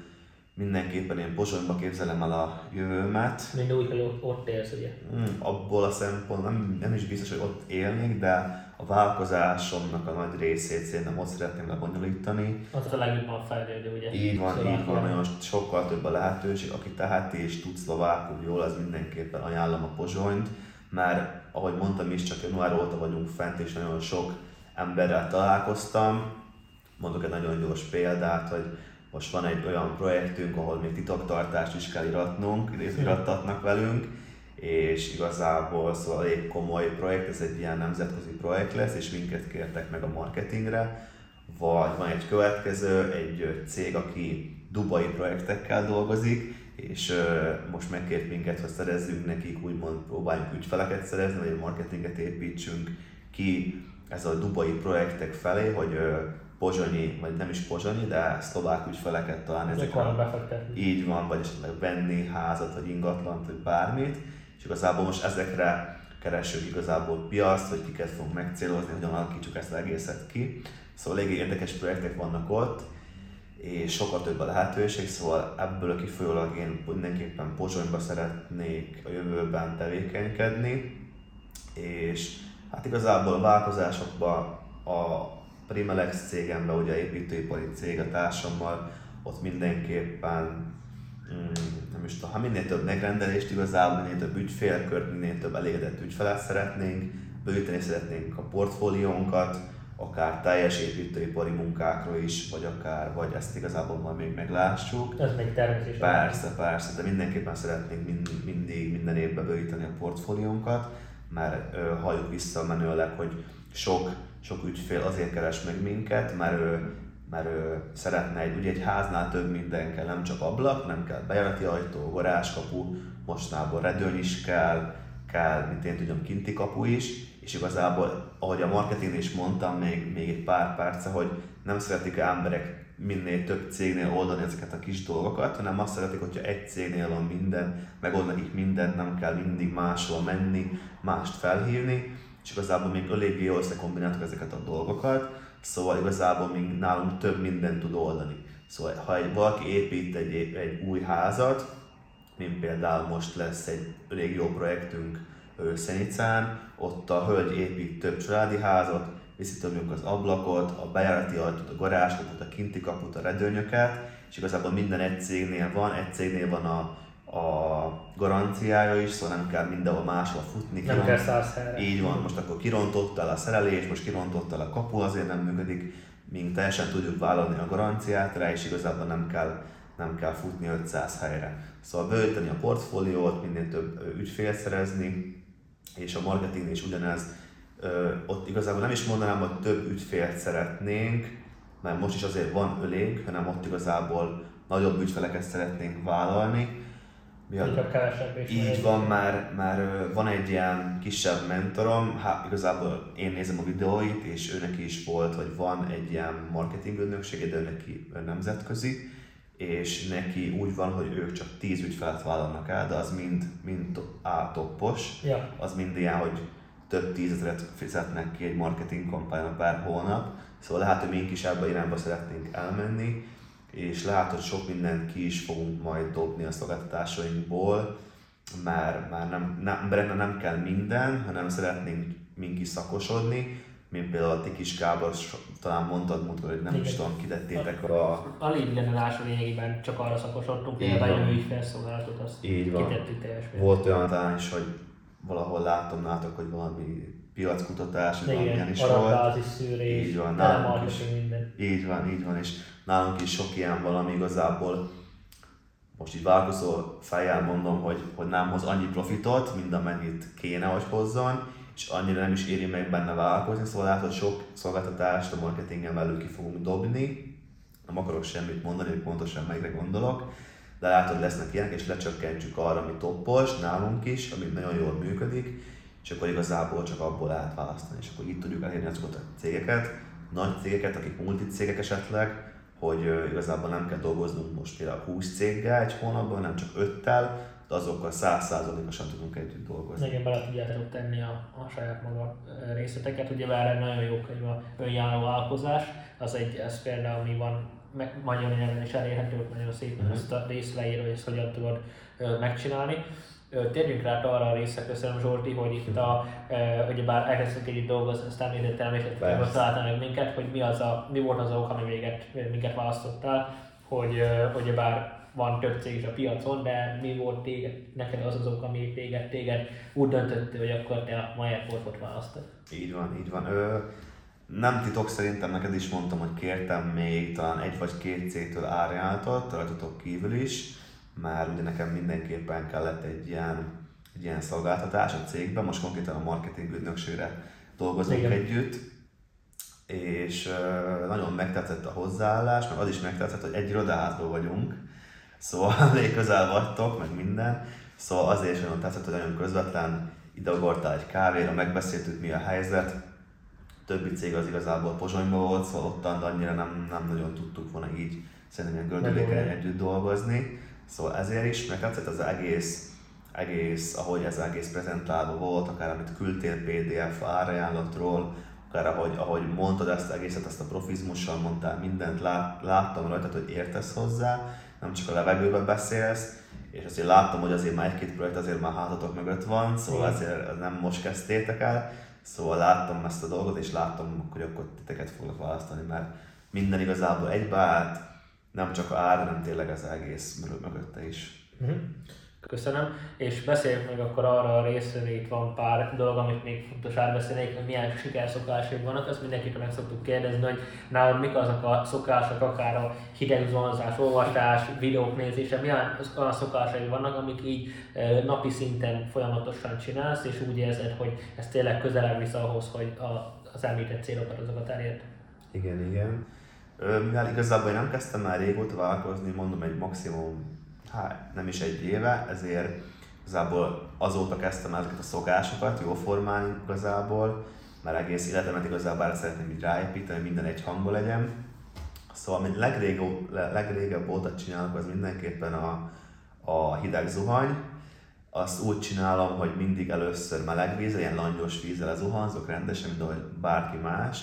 Speaker 2: mindenképpen én Pozsonyba képzelem el a jövőmet.
Speaker 1: Mind úgy, hogy ott, ott élsz, ugye?
Speaker 2: Mm, abból a szempont nem, nem is biztos, hogy ott élnék, de a vállalkozásomnak a nagy részét szerintem ott szeretném lebonyolítani.
Speaker 1: Az a legjobban fejlődő, ugye?
Speaker 2: Így van, Szlovákia. így van, nagyon sokkal több a lehetőség. Aki teheti és tud szlovákul jól, az mindenképpen ajánlom a Pozsonyt, mert ahogy mondtam is, csak január óta vagyunk fent, és nagyon sok emberrel találkoztam. Mondok egy nagyon gyors példát, hogy most van egy olyan projektünk, ahol még titoktartást is kell iratnunk, irattatnak velünk, és igazából szóval elég komoly projekt, ez egy ilyen nemzetközi projekt lesz, és minket kértek meg a marketingre. Vagy van egy következő, egy cég, aki dubai projektekkel dolgozik, és most megkért minket, hogy szerezzünk nekik, úgymond próbáljunk ügyfeleket szerezni, vagy marketinget építsünk ki ez a dubai projektek felé, hogy pozsonyi, vagy nem is pozsonyi, de szlovák ügyfeleket talán ezek
Speaker 1: a,
Speaker 2: így van, vagy esetleg venni házat, vagy ingatlant, vagy bármit, és igazából most ezekre keresünk igazából piac, hogy kiket fogunk megcélozni, hogyan alakítsuk ezt az egészet ki. Szóval eléggé érdekes projektek vannak ott, és sokkal több a lehetőség, szóval ebből kifolyólag én mindenképpen Pozsonyba szeretnék a jövőben tevékenykedni, és hát igazából a változásokban a Primelex cégemben, ugye építőipari cég a társammal, ott mindenképpen mm, nem is tudom, ha minél több megrendelést igazából, minél több ügyfélkört, minél több elégedett ügyfelet szeretnénk, bővíteni szeretnénk a portfóliónkat, akár teljes építőipari munkákról is, vagy akár, vagy ezt igazából majd még meglássuk.
Speaker 1: Ez még természetesen.
Speaker 2: Persze, persze, de mindenképpen szeretnénk mind, mindig, minden évben bővíteni a portfóliónkat, mert ö, halljuk visszamenőleg, hogy sok sok ügyfél azért keres meg minket, mert ő mert ő szeretne egy, ugye egy háznál több minden kell, nem csak ablak, nem kell bejárati ajtó, garázskapu, mostanában redőny is kell, kell, mint én tudom, kinti kapu is, és igazából, ahogy a marketing is mondtam még, még egy pár perce, hogy nem szeretik emberek minél több cégnél oldani ezeket a kis dolgokat, hanem azt szeretik, hogyha egy cégnél van minden, megold nekik mindent, nem kell mindig máshol menni, mást felhívni, és igazából még eléggé jól összekombináltuk ezeket a dolgokat, szóval igazából még nálunk több mindent tud oldani. Szóval ha valaki épít egy, egy új házat, mint például most lesz egy elég jó projektünk Szenicán, ott a hölgy épít több családi házat, viszi az ablakot, a bejárati ajtót, a garázskaput, a kinti kaput, a redőnyöket, és igazából minden egy cégnél van, egy cégnél van a, a garanciája is, szóval nem kell mindenhol máshol futni.
Speaker 1: Nem kiront, kell száz helyre.
Speaker 2: Így van, most akkor kirontottál a szerelés, most kirontottál a kapu, azért nem működik, míg teljesen tudjuk vállalni a garanciát rá, és igazából nem kell, nem kell futni 500 helyre. Szóval bővíteni a portfóliót, minél több ügyfél szerezni, és a marketing is ugyanez, ott igazából nem is mondanám, hogy több ügyfélt szeretnénk, mert most is azért van elég, hanem ott igazából nagyobb ügyfeleket szeretnénk vállalni.
Speaker 1: Miatt? Kevesebb is.
Speaker 2: Így van, már, már van egy ilyen kisebb mentorom, hát igazából én nézem a videóit, és őnek is volt, vagy van egy ilyen marketing ügynöksége, de neki nemzetközi, és neki úgy van, hogy ők csak 10 ügyfelet vállalnak el, de az mind, mind A toppos,
Speaker 1: ja.
Speaker 2: az mind ilyen, hogy több tízezeret fizetnek ki egy marketing kampányra pár hónap, szóval lehet, hogy mink is ebbe irányba szeretnénk elmenni, és lehet, hogy sok mindent ki is fogunk majd dobni a szolgáltatásainkból, mert már nem, nem, nem kell minden, hanem szeretnénk mink is szakosodni, mint például a ti kis Gábor, talán mondtad múltkor, hogy nem Igen. is tudom, kitettétek a...
Speaker 1: A, a lead generálás lényegében csak arra szakosodtunk, hogy a bejövő ügyfelszolgálatot azt
Speaker 2: Így van. kitettük teljes Volt olyan talán is, hogy valahol látom nátok, hogy valami piackutatás,
Speaker 1: vagy valamilyen is volt. szűrés,
Speaker 2: így van, nálunk is, minden. Így van, így van, és nálunk is sok ilyen valami igazából most így változó fejjel mondom, hogy, hogy nem hoz annyi profitot, mint amennyit kéne, hogy hozzon, és annyira nem is éri meg benne vállalkozni, szóval látod, sok szolgáltatást a marketingen belül ki fogunk dobni, nem akarok semmit mondani, hogy pontosan melyikre gondolok, de látod, lesznek ilyenek, és lecsökkentjük arra, ami toppos, nálunk is, ami nagyon jól működik, és akkor igazából csak abból lehet választani, és akkor itt tudjuk elérni azokat a cégeket, nagy cégeket, akik multicégek esetleg, hogy igazából nem kell dolgoznunk most például 20 céggel egy hónapban, nem csak 5-tel, de azokkal százszázalékosan tudunk együtt dolgozni.
Speaker 1: Igen, bele tudjátok tenni a, a saját maga részleteket. Ugye egy nagyon jó könyv a önjáró vállalkozás, az egy, ez például mi van meg, magyar nyelven is elérhető, nagyon szépen uh-huh. ezt a részt leírja, hogy ezt hogyan tudod megcsinálni. Térjünk rá arra a részre, köszönöm Zsolti, hogy itt a, ugye bár elkezdtünk együtt dolgozni, azt említettem, és találtál meg minket, hogy mi, az a, mi volt az ok, ami véget, minket választottál, hogy ugye bár van több cég is a piacon, de mi volt téged, neked az az ok, ami téged, téged úgy döntöttél, hogy akkor te a Corpot választod?
Speaker 2: Így van, így van. Ö, nem titok szerintem neked is mondtam, hogy kértem még talán egy vagy két cégtől árjálatot, rajtatok kívül is, már ugye nekem mindenképpen kellett egy ilyen, egy ilyen szolgáltatás a cégben, most konkrétan a marketing ügynökségre dolgozunk Igen. együtt, és nagyon megtetszett a hozzáállás, meg az is megtetszett, hogy egy irodaházból vagyunk, szóval elég közel vagytok, meg minden, szóval azért is nagyon tetszett, hogy nagyon közvetlen, ide egy kávéra, megbeszéltük mi a helyzet, többi cég az igazából Pozsonyban volt, szóval ott annyira nem, nem nagyon tudtuk volna így szerintem ilyen gördüléken együtt dolgozni. Szóval ezért is, meg tetszett az egész, egész, ahogy ez egész prezentálva volt, akár amit küldtél PDF árajánlatról, akár ahogy, ahogy mondtad ezt egészet, ezt a profizmussal mondtál mindent, lát, láttam rajta, hogy értesz hozzá, nem csak a levegőben beszélsz, és azért láttam, hogy azért már egy-két projekt azért már hátatok mögött van, szóval azért nem most kezdtétek el, Szóval láttam ezt a dolgot, és láttam, hogy akkor titeket foglak választani, mert minden igazából egybeállt, nem csak a ár, hanem tényleg az egész mögötte is.
Speaker 1: Uh-huh. Köszönöm, és beszéljünk meg akkor arra a részre, hogy itt van pár dolog, amit még fontos átbeszélnék, hogy milyen sikerszokásaik vannak, azt mindenkit meg szoktuk kérdezni, hogy nálad mik azok a szokások, akár a hideg zuhanzás, olvasás, videók nézése, milyen olyan szokásai vannak, amik így napi szinten folyamatosan csinálsz, és úgy érzed, hogy ez tényleg közelebb visz ahhoz, hogy a, az említett célokat azokat elérd.
Speaker 2: Igen, igen. Mivel igazából én nem kezdtem már régóta vállalkozni, mondom egy maximum, hát nem is egy éve, ezért igazából azóta kezdtem ezeket a szokásokat jó formálni igazából, mert egész életemet igazából erre szeretném így ráépíteni, hogy minden egy hangba legyen. Szóval, amit legrégebb, legrégebb óta csinálok, az mindenképpen a, a hideg zuhany. Azt úgy csinálom, hogy mindig először meleg víz, ilyen langyos vízzel lezuhanzok rendesen, mint ahogy bárki más,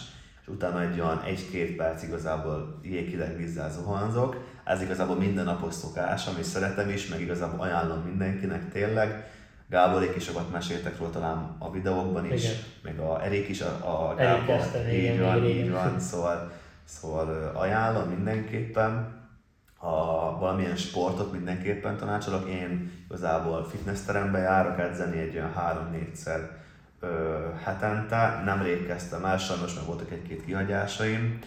Speaker 2: utána egy olyan egy-két perc igazából jéghideg vízzel zuhanzok. Ez igazából mindennapos szokásom, és szeretem is, meg igazából ajánlom mindenkinek tényleg Gáborék is sokat meséltek róla talán a videókban is, igen. meg a Erik is, a, a
Speaker 1: Gábor,
Speaker 2: így igen, van, igen, így van, szóval, szóval ajánlom mindenképpen. Ha valamilyen sportot mindenképpen tanácsolok, én igazából fitnessterembe járok edzeni egy olyan 3-4-szer hetente. Nemrég kezdtem el, sajnos meg voltak egy-két kihagyásaim,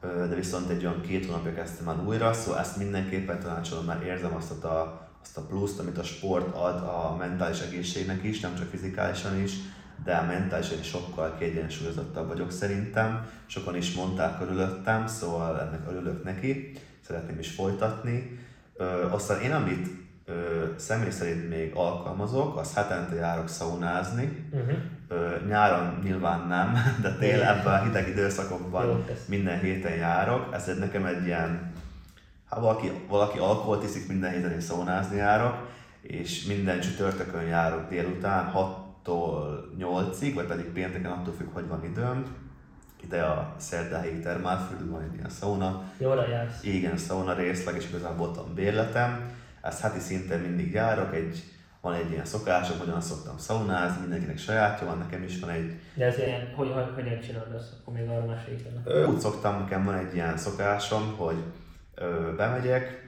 Speaker 2: ö, de viszont egy olyan két hónapja kezdtem el újra, szóval ezt mindenképpen tanácsolom, mert érzem azt a azt a pluszt, amit a sport ad a mentális egészségnek is, nem csak fizikálisan is, de mentálisan is sokkal kiegyensúlyozottabb vagyok szerintem. Sokan is mondták körülöttem, szóval ennek örülök neki, szeretném is folytatni. Ö, aztán én, amit ö, személy szerint még alkalmazok, az hetente járok szaunázni. Uh-huh. Ö, nyáron nyilván nem, de tél ebben a hideg időszakokban Jó, minden héten járok. Ez nekem egy ilyen ha valaki, valaki alkoholt iszik, minden héten én szaunázni járok, és minden csütörtökön járok délután 6-tól 8-ig, vagy pedig pénteken attól függ, hogy van időm. Ide a szerdáhelyi termálfürdő van egy ilyen szauna.
Speaker 1: Jól jársz.
Speaker 2: Igen, szauna részleg, és igazából ott van bérletem. Ezt heti szinten mindig járok, egy, van egy ilyen szokásom, hogyan szoktam szaunázni, mindenkinek sajátja van, nekem is van egy...
Speaker 1: De ez ilyen, hogy, hogy, hogyan csinálod ezt, akkor még arra mesélj
Speaker 2: Úgy szoktam, nekem van egy ilyen szokásom, hogy ö, bemegyek,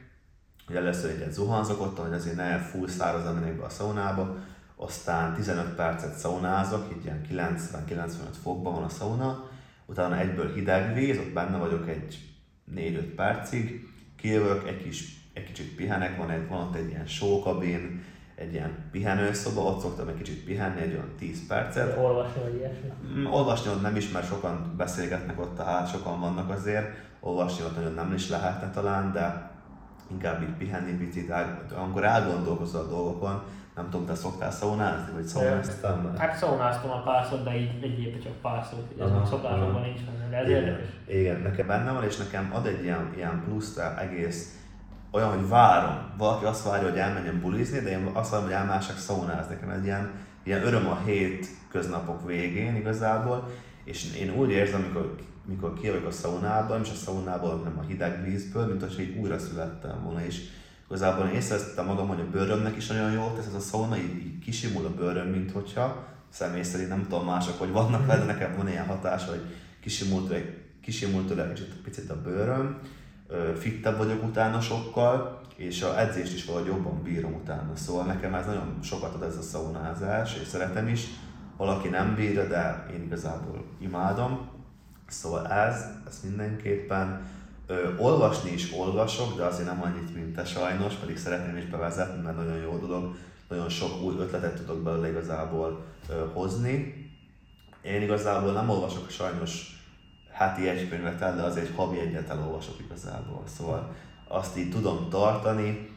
Speaker 2: hogy először egyet zuhanzok ott, hogy azért ne full szárazan menjek be a szaunába, aztán 15 percet szaunázok, így ilyen 90-95 fokban van a szauna, utána egyből hideg víz, ott benne vagyok egy 4-5 percig, kijövök, egy, kis, egy kicsit pihenek, van, egy, van ott egy ilyen sókabin, egy ilyen pihenőszoba, ott szoktam egy kicsit pihenni, egy olyan 10 percet.
Speaker 1: Olvasni vagy ilyesmi?
Speaker 2: Mm, olvasni ott nem is, mert sokan beszélgetnek ott, hát sokan vannak azért, olvasni ott nagyon nem is lehetne talán, de inkább így pihenni picit, amikor elgondolkozol a dolgokon, nem tudom, te szoktál szaunázni, vagy szaunáztam?
Speaker 1: Hát szaunáztam a párszor, de így egy évben csak párszor, ez szokásokban nincs benne, de ez
Speaker 2: igen,
Speaker 1: érdekes.
Speaker 2: Igen, nekem benne van, és nekem ad egy ilyen, ilyen plusz egész olyan, hogy várom. Valaki azt várja, hogy elmenjen bulizni, de én azt várom, hogy elmássak szaunázni. Nekem egy ilyen, ilyen öröm a hét köznapok végén igazából, és én úgy érzem, amikor mikor kijövök a szaunában, és a szaunából, nem a hideg vízből, mint hogy így újra születtem volna, és igazából én észrevettem magam, hogy a bőrömnek is nagyon jól tesz ez a szauna, így, így kisimul a bőröm, mint hogyha személy szerint nem tudom mások, hogy vannak de nekem van ilyen hatás, hogy kisimult, kisimult tőle kicsit, picit a bőröm, fittebb vagyok utána sokkal, és a edzést is valahogy jobban bírom utána. Szóval nekem ez nagyon sokat ad ez a szaunázás, és szeretem is. Valaki nem bírja, de én igazából imádom. Szóval ez, ez mindenképpen. Ö, olvasni is olvasok, de azért nem annyit, mint te sajnos, pedig szeretném is bevezetni, mert nagyon jó dolog, nagyon sok új ötletet tudok belőle igazából ö, hozni. Én igazából nem olvasok sajnos háti egy könyvet de az egy havi egyet elolvasok igazából. Szóval azt így tudom tartani,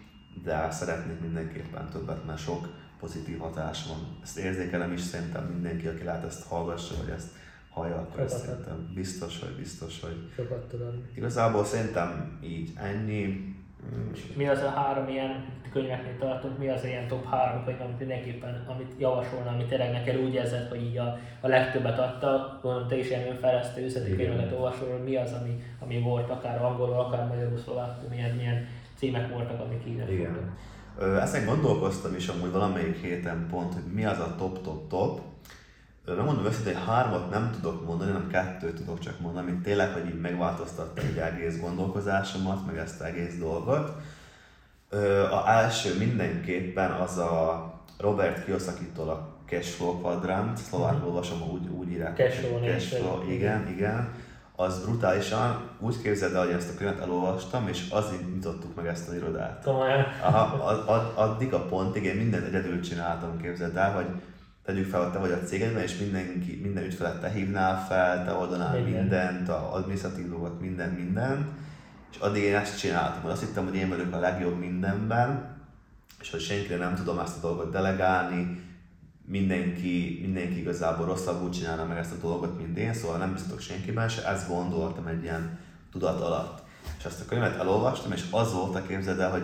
Speaker 2: de szeretnék mindenképpen többet, mert sok pozitív hatás van. Ezt érzékelem is, szerintem mindenki, aki lát ezt hallgassa, vagy ezt hallja, akkor szerintem biztos, hogy biztos, hogy
Speaker 1: Sokat tudom.
Speaker 2: Igazából szerintem így ennyi.
Speaker 1: Mi az a három ilyen könyveknél tartunk, mi az a ilyen top három könyv, amit mindenképpen, amit javasolna, amit tényleg neked úgy érzed, hogy így a, a legtöbbet adta, gondolom te is ilyen önfejlesztő üzleti könyveket olvasol, mi az, ami, ami volt akár angolul, akár magyarul, szlovákul, milyen, milyen címek voltak, amik így
Speaker 2: Igen. Ezen gondolkoztam is amúgy valamelyik héten pont, hogy mi az a top-top-top, Megmondom őszintén, hogy hármat nem tudok mondani, hanem kettőt tudok csak mondani, amit tényleg, hogy így megváltoztatta egy egész gondolkozásomat, meg ezt az egész dolgot. A első mindenképpen az a Robert Kiyosaki-tól a Cashflow Quadrant, szlovákul mhm. olvasom, úgy, úgy írják.
Speaker 1: Cashflow,
Speaker 2: Cashflow igen, igen. Az brutálisan, úgy képzeld el, hogy ezt a könyvet elolvastam, és azért nyitottuk meg ezt az irodát.
Speaker 1: Komolyan?
Speaker 2: Aha, ad, ad, addig a pontig én mindent egyedül csináltam, képzeld el, hogy tegyük fel, hogy te vagy a cégedben, és mindenki, minden ügyfelet te hívnál fel, te oldanál Igen. mindent, a administratív dolgot, minden, mindent, és addig én ezt csináltam, azt hittem, hogy én vagyok a legjobb mindenben, és hogy senkire nem tudom ezt a dolgot delegálni, mindenki, mindenki igazából rosszabbul csinálna meg ezt a dolgot, mint én, szóval nem biztos senkiben se, ezt gondoltam egy ilyen tudat alatt. És ezt a könyvet elolvastam, és az volt a képzeld el, hogy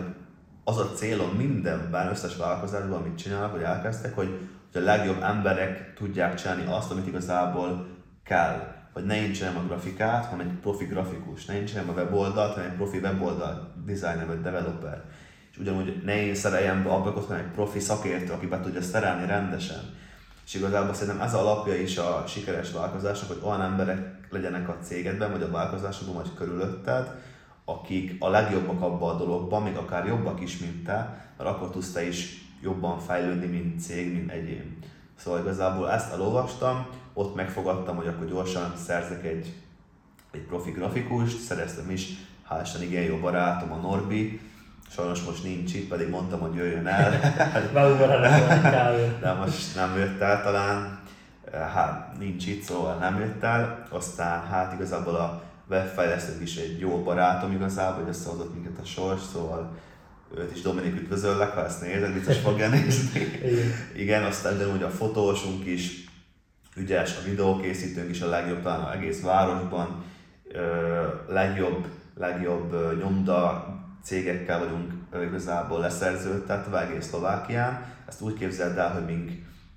Speaker 2: az a célom mindenben, összes vállalkozásban, amit csinálok, hogy elkezdtek, hogy, hogy a legjobb emberek tudják csinálni azt, amit igazából kell. Hogy ne én csináljam a grafikát, hanem egy profi grafikus, ne én csináljam a weboldalt, hanem egy profi weboldal designer vagy developer. És ugyanúgy ne én szereljem be ablakot, hanem egy profi szakértő, aki be tudja szerelni rendesen. És igazából szerintem ez alapja is a sikeres vállalkozásnak, hogy olyan emberek legyenek a cégedben, vagy a vállalkozásodban, vagy körülötted, akik a legjobbak abban a dologban, még akár jobbak is, mint te, mert akkor tudsz te is jobban fejlődni, mint cég, mint egyén. Szóval igazából ezt elolvastam, ott megfogadtam, hogy akkor gyorsan szerzek egy, egy profi grafikust, szereztem is, hál' Isten igen jó barátom, a Norbi, sajnos most nincs itt, pedig mondtam, hogy jöjjön el. De most nem jött el talán, hát nincs itt, szóval nem jött el. Aztán hát igazából a webfejlesztők is egy jó barátom igazából, hogy összehozott minket a sors, szóval őt is Dominik üdvözöllek, ha ezt nézed, biztos fogja nézni. Igen. Igen, aztán ugyanúgy a fotósunk is ügyes, a videókészítőnk is a legjobb talán az egész városban, legjobb, legjobb nyomda cégekkel vagyunk igazából leszerződtetve egész Szlovákián. Ezt úgy képzeld el, hogy mink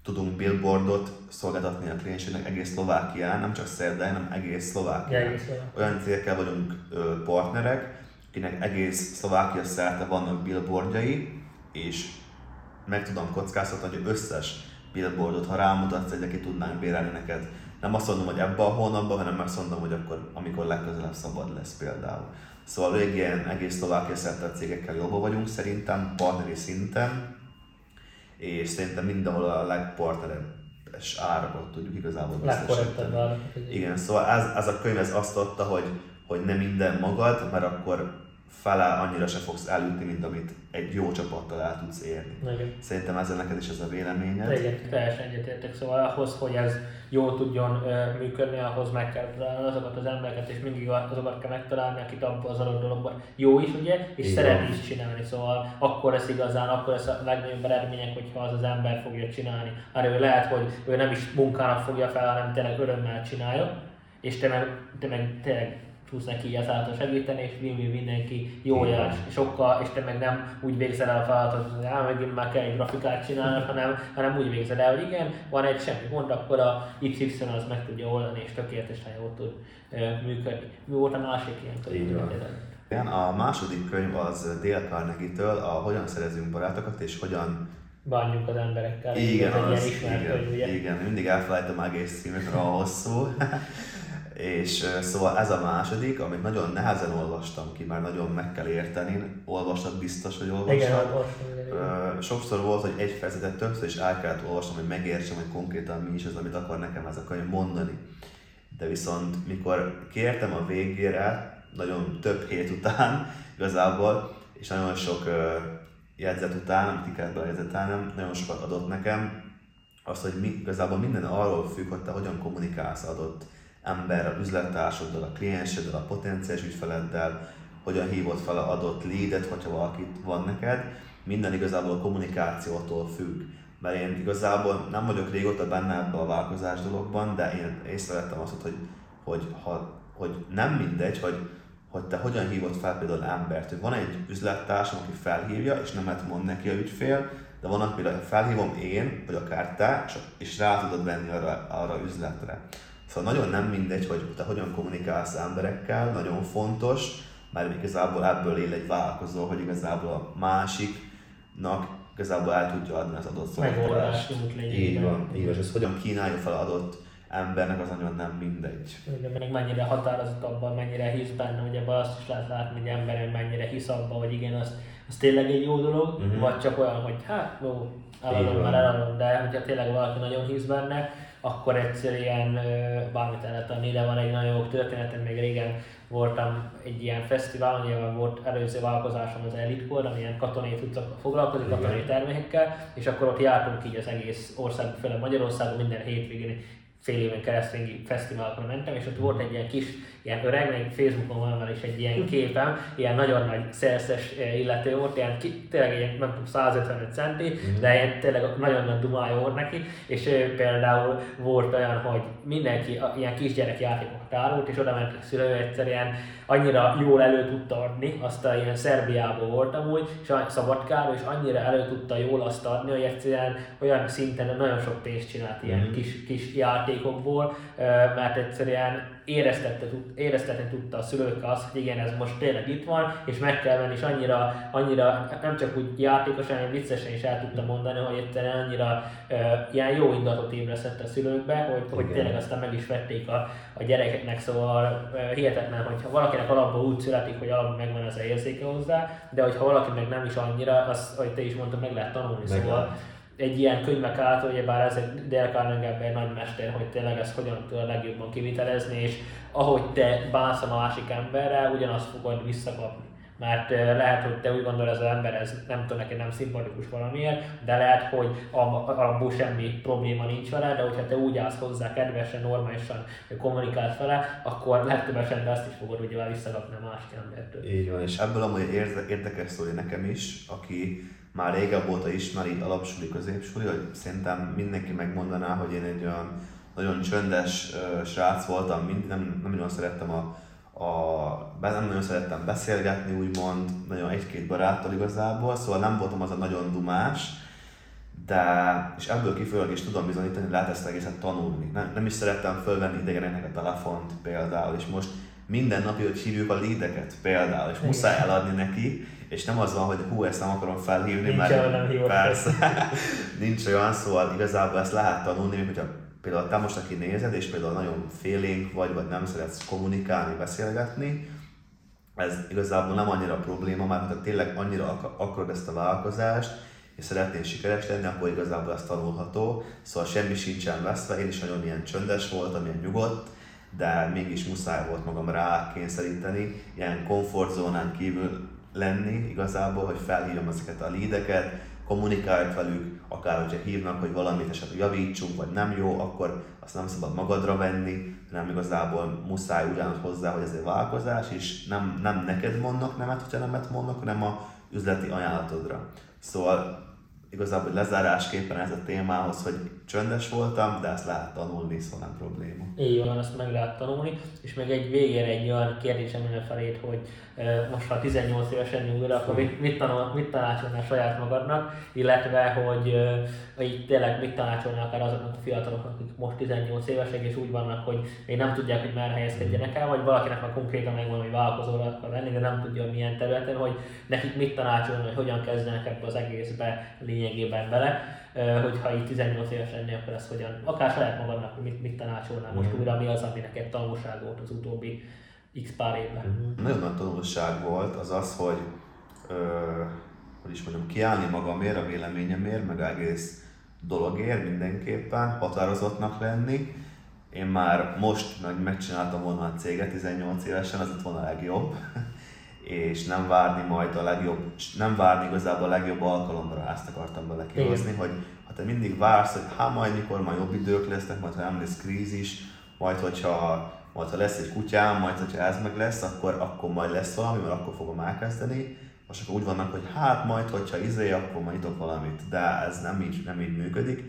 Speaker 2: tudunk billboardot szolgáltatni a kliensének egész Szlovákián, nem csak Szerdán, hanem egész Szlovákián. egész Olyan cégekkel vagyunk ö, partnerek, akinek egész Szlovákia szerte vannak billboardjai, és meg tudom kockáztatni, hogy összes billboardot, ha rámutatsz egy, aki tudnánk bérelni neked. Nem azt mondom, hogy ebben a hónapban, hanem azt mondom, hogy akkor, amikor legközelebb szabad lesz például. Szóval végig ilyen egész Szlovákia szerte a cégekkel jobban vagyunk szerintem, partneri szinten, és szerintem mindenhol a legpartneres árakat tudjuk igazából
Speaker 1: biztosítani.
Speaker 2: Igen, szóval ez, ez a könyv ez azt adta, hogy, hogy nem minden magad, mert akkor fele annyira se fogsz elütni, mint amit egy jó csapattal el tudsz érni. Igen. Szerintem ezzel neked is ez a véleményed.
Speaker 1: Igen, teljesen egyetértek. Szóval ahhoz, hogy ez jól tudjon uh, működni, ahhoz meg kell találni azokat az embereket, és mindig azokat kell megtalálni, akit abban az adott dologban jó is, ugye, és Igen. szeret is csinálni. Szóval akkor lesz igazán, akkor lesz a legnagyobb eredmények, hogyha az az ember fogja csinálni. Arra ő lehet, hogy ő nem is munkának fogja fel, hanem tényleg örömmel csinálja, és te meg, te meg tényleg tudsz neki ezáltal segíteni, és win mindenki jó jár, sokkal, és te meg nem úgy végzel el a feladatot, hogy ám megint már kell egy grafikát csinálni, hanem, hanem úgy végzel el, hogy igen, van egy semmi gond, akkor a XY az meg tudja oldani, és tökéletesen jól tud működni. Mi volt a másik ilyen könyv?
Speaker 2: Igen, a második könyv az Dale Carnegie-től, a Hogyan szerezünk barátokat, és hogyan
Speaker 1: bánjuk az emberekkel.
Speaker 2: Igen, az, igen, könyv, ugye? igen, mindig elfelejtem egész címet, a hosszú. És szóval ez a második, amit nagyon nehezen olvastam ki, mert nagyon meg kell érteni. Olvastad biztos, hogy olvastad. Igen, olvastam, Sokszor volt, hogy egy fejezetet többször is el kellett olvasnom, hogy megértsem, hogy konkrétan mi is az, amit akar nekem ez a könyv mondani. De viszont mikor kértem a végére, nagyon több hét után igazából, és nagyon sok jegyzet után, amit ki kellett bejegyzetelnem, nagyon sokat adott nekem, az, hogy mi, igazából minden arról függ, hogy te hogyan kommunikálsz adott ember, a üzlettársaddal, a klienseddel, a potenciális ügyfeleddel, hogyan hívod fel a adott leadet, hogyha valakit van neked. Minden igazából a kommunikációtól függ. Mert én igazából nem vagyok régóta benne ebbe a vállalkozás dologban, de én észrevettem azt, hogy, hogy, ha, hogy nem mindegy, hogy, hogy te hogyan hívod fel például embert. Hogy van egy üzlettársam, aki felhívja, és nem lehet mond neki a ügyfél, de van, például felhívom én, vagy akár te, és rá tudod venni arra, arra üzletre. Szóval nagyon nem mindegy, hogy te hogyan kommunikálsz emberekkel, nagyon fontos, mert igazából ebből él egy vállalkozó, hogy igazából a másiknak igazából el tudja adni az adott szolgáltatást. Így van, így van, és ez hogyan kínálja fel adott embernek, az nagyon nem mindegy.
Speaker 1: Igen, meg mennyire határozott abban, mennyire hisz benne, ugye azt is lehet látni, hogy ember mennyire hisz abban, hogy igen, azt az tényleg egy jó dolog, uh-huh. vagy csak olyan, hogy hát jó, eladom, már eladom, de hogyha tényleg valaki nagyon hisz benne, akkor egyszerűen bármit el lehet adni, de van egy nagyon jó történetem, még régen voltam egy ilyen fesztiválon, nyilván volt előző vállalkozásom az Elitkor, ami ilyen katonai tudtak foglalkozni, katonai termékekkel, és akkor ott jártunk így az egész ország, főleg Magyarországon minden hétvégén fél éven keresztül fesztiválokra mentem, és ott volt egy ilyen kis, ilyen öreg, még Facebookon van is egy ilyen képem, ilyen nagyon nagy szerszes eh, illető volt, ilyen ki, tényleg ilyen, nem tudom, 155 centi, mm. de ilyen tényleg nagyon nagy dumája volt neki, és ő például volt olyan, hogy mindenki ilyen kisgyerek játékokat árult, és oda ment a szülő egyszerűen annyira jól elő tudta adni, azt a ilyen Szerbiában voltam úgy, és Szabadkáról, és annyira elő tudta jól azt adni, hogy egyszerűen olyan szinten nagyon sok pénzt csinált ilyen mm. kis, kis játékokból, mert egyszerűen éreztetni tudta a szülők azt, hogy igen, ez most tényleg itt van, és meg kell venni, és annyira, annyira nem csak úgy játékosan, hanem viccesen is el tudta mondani, hogy egyszerűen annyira uh, ilyen jó indatot ébresztett a szülőkbe, hogy, hogy tényleg aztán meg is vették a, a gyerekeknek, szóval uh, hihetetlen, hogyha valakinek alapból úgy születik, hogy alapból megvan az a érzéke hozzá, de hogyha valaki meg nem is annyira, az, hogy te is mondtad, meg lehet tanulni, meg szóval egy ilyen könyvek által, bár ez egy Dale Carnegie nagy mester, hogy tényleg ezt hogyan tud a legjobban kivitelezni, és ahogy te bánsz a másik emberrel, ugyanazt fogod visszakapni. Mert lehet, hogy te úgy gondolod, ez az ember, ez nem tudom, neked nem szimpatikus valamiért, de lehet, hogy abból semmi probléma nincs vele, de hogyha te úgy állsz hozzá kedvesen, normálisan kommunikálsz vele, akkor legtöbb esetben ezt is fogod ugye visszakapni a másik embertől.
Speaker 2: Így van, és ebből amúgy érdekes szólni nekem is, aki már régebb óta ismeri alapsuli, középsuli, hogy szerintem mindenki megmondaná, hogy én egy olyan nagyon csöndes uh, srác voltam, mind, nem, nem nagyon szerettem a, a, nem nagyon szerettem beszélgetni, úgymond, nagyon egy-két baráttal igazából, szóval nem voltam az a nagyon dumás, de, és ebből kifolyólag is tudom bizonyítani, hogy lehet ezt egészet tanulni. Nem, nem is szerettem fölvenni idegeneknek a telefont például, és most minden nap, hogy hívjuk a lideket például, és muszáj eladni neki, és nem az van, hogy hú, ezt nem akarom felhívni,
Speaker 1: nincs mert nem
Speaker 2: persze, nincs olyan, szóval igazából ezt lehet tanulni, még hogyha például te most, aki nézed, és például nagyon félénk vagy, vagy nem szeretsz kommunikálni, beszélgetni, ez igazából nem annyira probléma, mert ha tényleg annyira akarod ezt a vállalkozást, és szeretnél sikeres lenni, akkor igazából ez tanulható. Szóval semmi sincsen veszve, én is nagyon ilyen csöndes voltam, ilyen nyugodt, de mégis muszáj volt magam rá kényszeríteni, ilyen komfortzónán kívül lenni igazából, hogy felhívom ezeket a lídeket, kommunikáljak velük, akár hogyha hívnak, hogy valamit esetleg javítsunk, vagy nem jó, akkor azt nem szabad magadra venni, hanem igazából muszáj ugyanaz hozzá, hogy ez egy vállalkozás, és nem, nem neked mondnak nemet, hogyha nemet mondnak, hanem a üzleti ajánlatodra. Szóval igazából lezárásképpen ez a témához, hogy csöndes voltam, de ezt lehet tanulni, szóval nem probléma.
Speaker 1: Így van, ezt meg lehet tanulni, és még egy végére egy olyan kérdésem lenne felét, hogy most ha 18 évesen nyúl, akkor mit, mit, tanul, mit tanácsolnál saját magadnak, illetve hogy így tényleg mit tanácsolnál akár azoknak a fiataloknak, akik most 18 évesek és úgy vannak, hogy még nem tudják, hogy már helyezkedjenek el, vagy valakinek már konkrétan megvan, hogy vállalkozóra akar lenni, de nem tudja, hogy milyen területen, hogy nekik mit tanácsolni, hogy hogyan kezdenek ebbe az egészbe lényegében bele hogyha így 18 éves lennél, akkor ezt hogyan, akár saját magadnak, mit, mit tanácsolnál most mm. újra, mi az, ami neked tanulság volt az utóbbi x pár évben?
Speaker 2: Mm. Nagyon nagy tanulság volt az az, hogy ö, hogy is mondjam, kiállni magamért, a véleményemért, meg egész dologért mindenképpen, határozottnak lenni. Én már most meg megcsináltam volna a céget 18 évesen, az itt volna a legjobb. És nem várni majd a legjobb, nem várni igazából a legjobb alkalomra, ezt akartam bele kihozni, hogy ha te mindig vársz, hogy hát majd mikor majd jobb idők lesznek, majd ha nem lesz krízis, majd hogyha majd ha lesz egy kutyám, majd hogyha ez meg lesz, akkor, akkor majd lesz valami, mert akkor fogom elkezdeni. Most akkor úgy vannak, hogy hát majd, hogyha izé, akkor majd nyitok valamit. De ez nem így, nem így működik.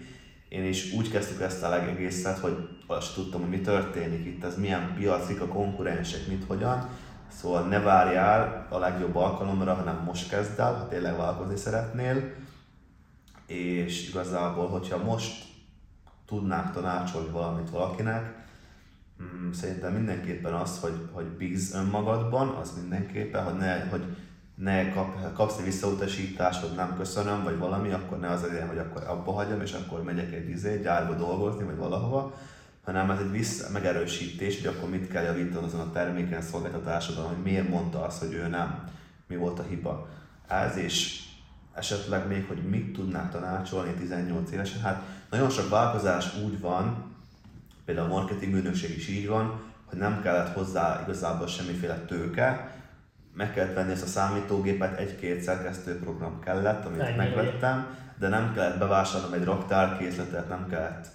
Speaker 2: Én is úgy kezdtük ezt a legegészet, hogy azt tudtam, hogy mi történik itt, ez milyen piacik, a konkurensek, mit, hogyan Szóval ne várjál a legjobb alkalomra, hanem most kezd el, ha tényleg vállalkozni szeretnél. És igazából, hogyha most tudnák tanácsolni valamit valakinek, mm, szerintem mindenképpen az, hogy, hogy bíz önmagadban, az mindenképpen, hogy ne, hogy ne kap, kapsz egy visszautasítást, hogy nem köszönöm, vagy valami, akkor ne az legyen, hogy akkor abba hagyom, és akkor megyek egy izé, gyárba dolgozni, vagy valahova, hanem ez egy vissza, megerősítés, hogy akkor mit kell javítani azon a terméken, szolgáltatásodon, hogy miért mondta azt, hogy ő nem, mi volt a hiba. ez, és esetleg még, hogy mit tudnák tanácsolni 18 évesen. Hát nagyon sok változás úgy van, például a marketing ügynökség is így van, hogy nem kellett hozzá igazából semmiféle tőke, meg kellett venni ezt a számítógépet, egy-két szerkesztőprogram kellett, amit Ennyi megvettem, de nem kellett bevásárolnom egy raktárkészletet, nem kellett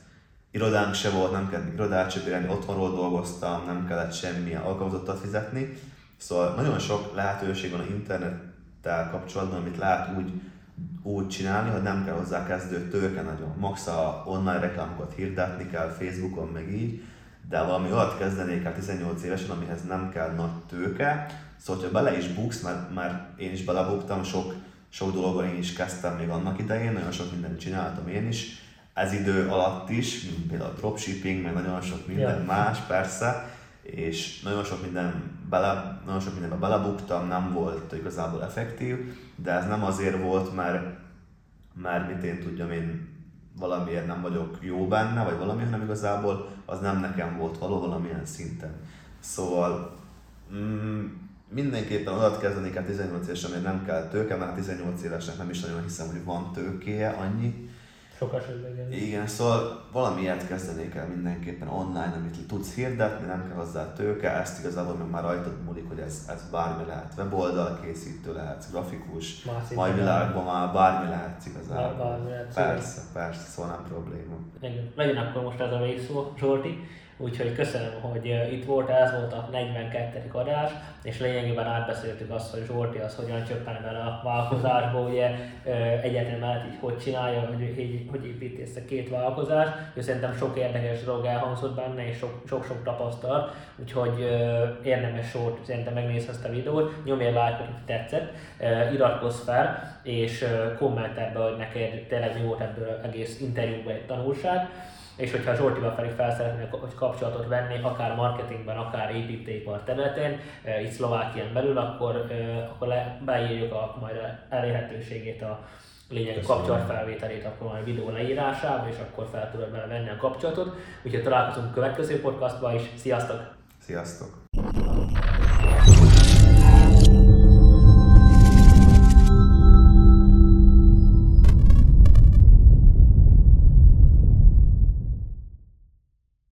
Speaker 2: irodánk se volt, nem kellett irodát se otthonról dolgoztam, nem kellett semmilyen alkalmazottat fizetni. Szóval nagyon sok lehetőség van a internettel kapcsolatban, amit lehet úgy, úgy csinálni, hogy nem kell hozzá kezdő tőke nagyon. Max a online reklámokat hirdetni kell Facebookon, meg így, de valami olyat kezdenék el 18 évesen, amihez nem kell nagy tőke. Szóval, ha bele is buksz, mert már én is belebuktam, sok, sok dologban én is kezdtem még annak idején, nagyon sok mindent csináltam én is, ez idő alatt is, mint például a dropshipping, meg nagyon sok minden ja. más, persze, és nagyon sok, minden bele, nagyon sok mindenbe belebuktam, nem volt igazából effektív, de ez nem azért volt, mert, mert mint én tudjam, én valamiért nem vagyok jó benne, vagy valami, hanem igazából az nem nekem volt való valamilyen szinten. Szóval mm, mindenképpen oda kezdeni kell 18 évesen, hogy nem kell tőke, mert 18 évesnek nem is nagyon hiszem, hogy van tőkéje annyi,
Speaker 1: sok esetben igen.
Speaker 2: Szóval valamiért kezdeni kell mindenképpen online, amit tudsz hirdetni, nem kell hozzá tőke, ezt igazából meg már rajtad múlik, hogy ez, ez bármi lehet. Weboldal készítő lehet, grafikus, mai világban már bármi lehet igazából. Bármi lehet, persze, persze, szóval nem probléma.
Speaker 1: Igen. Legyen akkor most ez a végszó, Zsolti. Úgyhogy köszönöm, hogy itt volt, ez volt a 42. adás, és lényegében átbeszéltük azt, hogy Zsolti az hogyan csöppen bele a vállalkozásba, ugye egyetem mellett így hogy csinálja, hogy, hogy, hogy építi ezt a két vállalkozást, és szerintem sok érdekes dolog elhangzott benne, és sok-sok tapasztalat, úgyhogy érdemes Zsolt szerintem megnézni ezt a videót, nyomj egy lájkot, hogy tetszett, iratkozz fel, és kommentelj be, hogy neked tényleg mi volt ebből egész interjúban egy tanulság, és hogyha Zsoltival pedig fel szeretnék kapcsolatot venni, akár marketingben, akár építőipar területén, e, itt Szlovákián belül, akkor, e, akkor le, beírjuk a majd elérhetőségét a lényeg kapcsolatfelvételét akkor majd a videó leírásába, és akkor fel tudod bele venni a kapcsolatot. Úgyhogy találkozunk a következő podcastban is. Sziasztok!
Speaker 2: Sziasztok!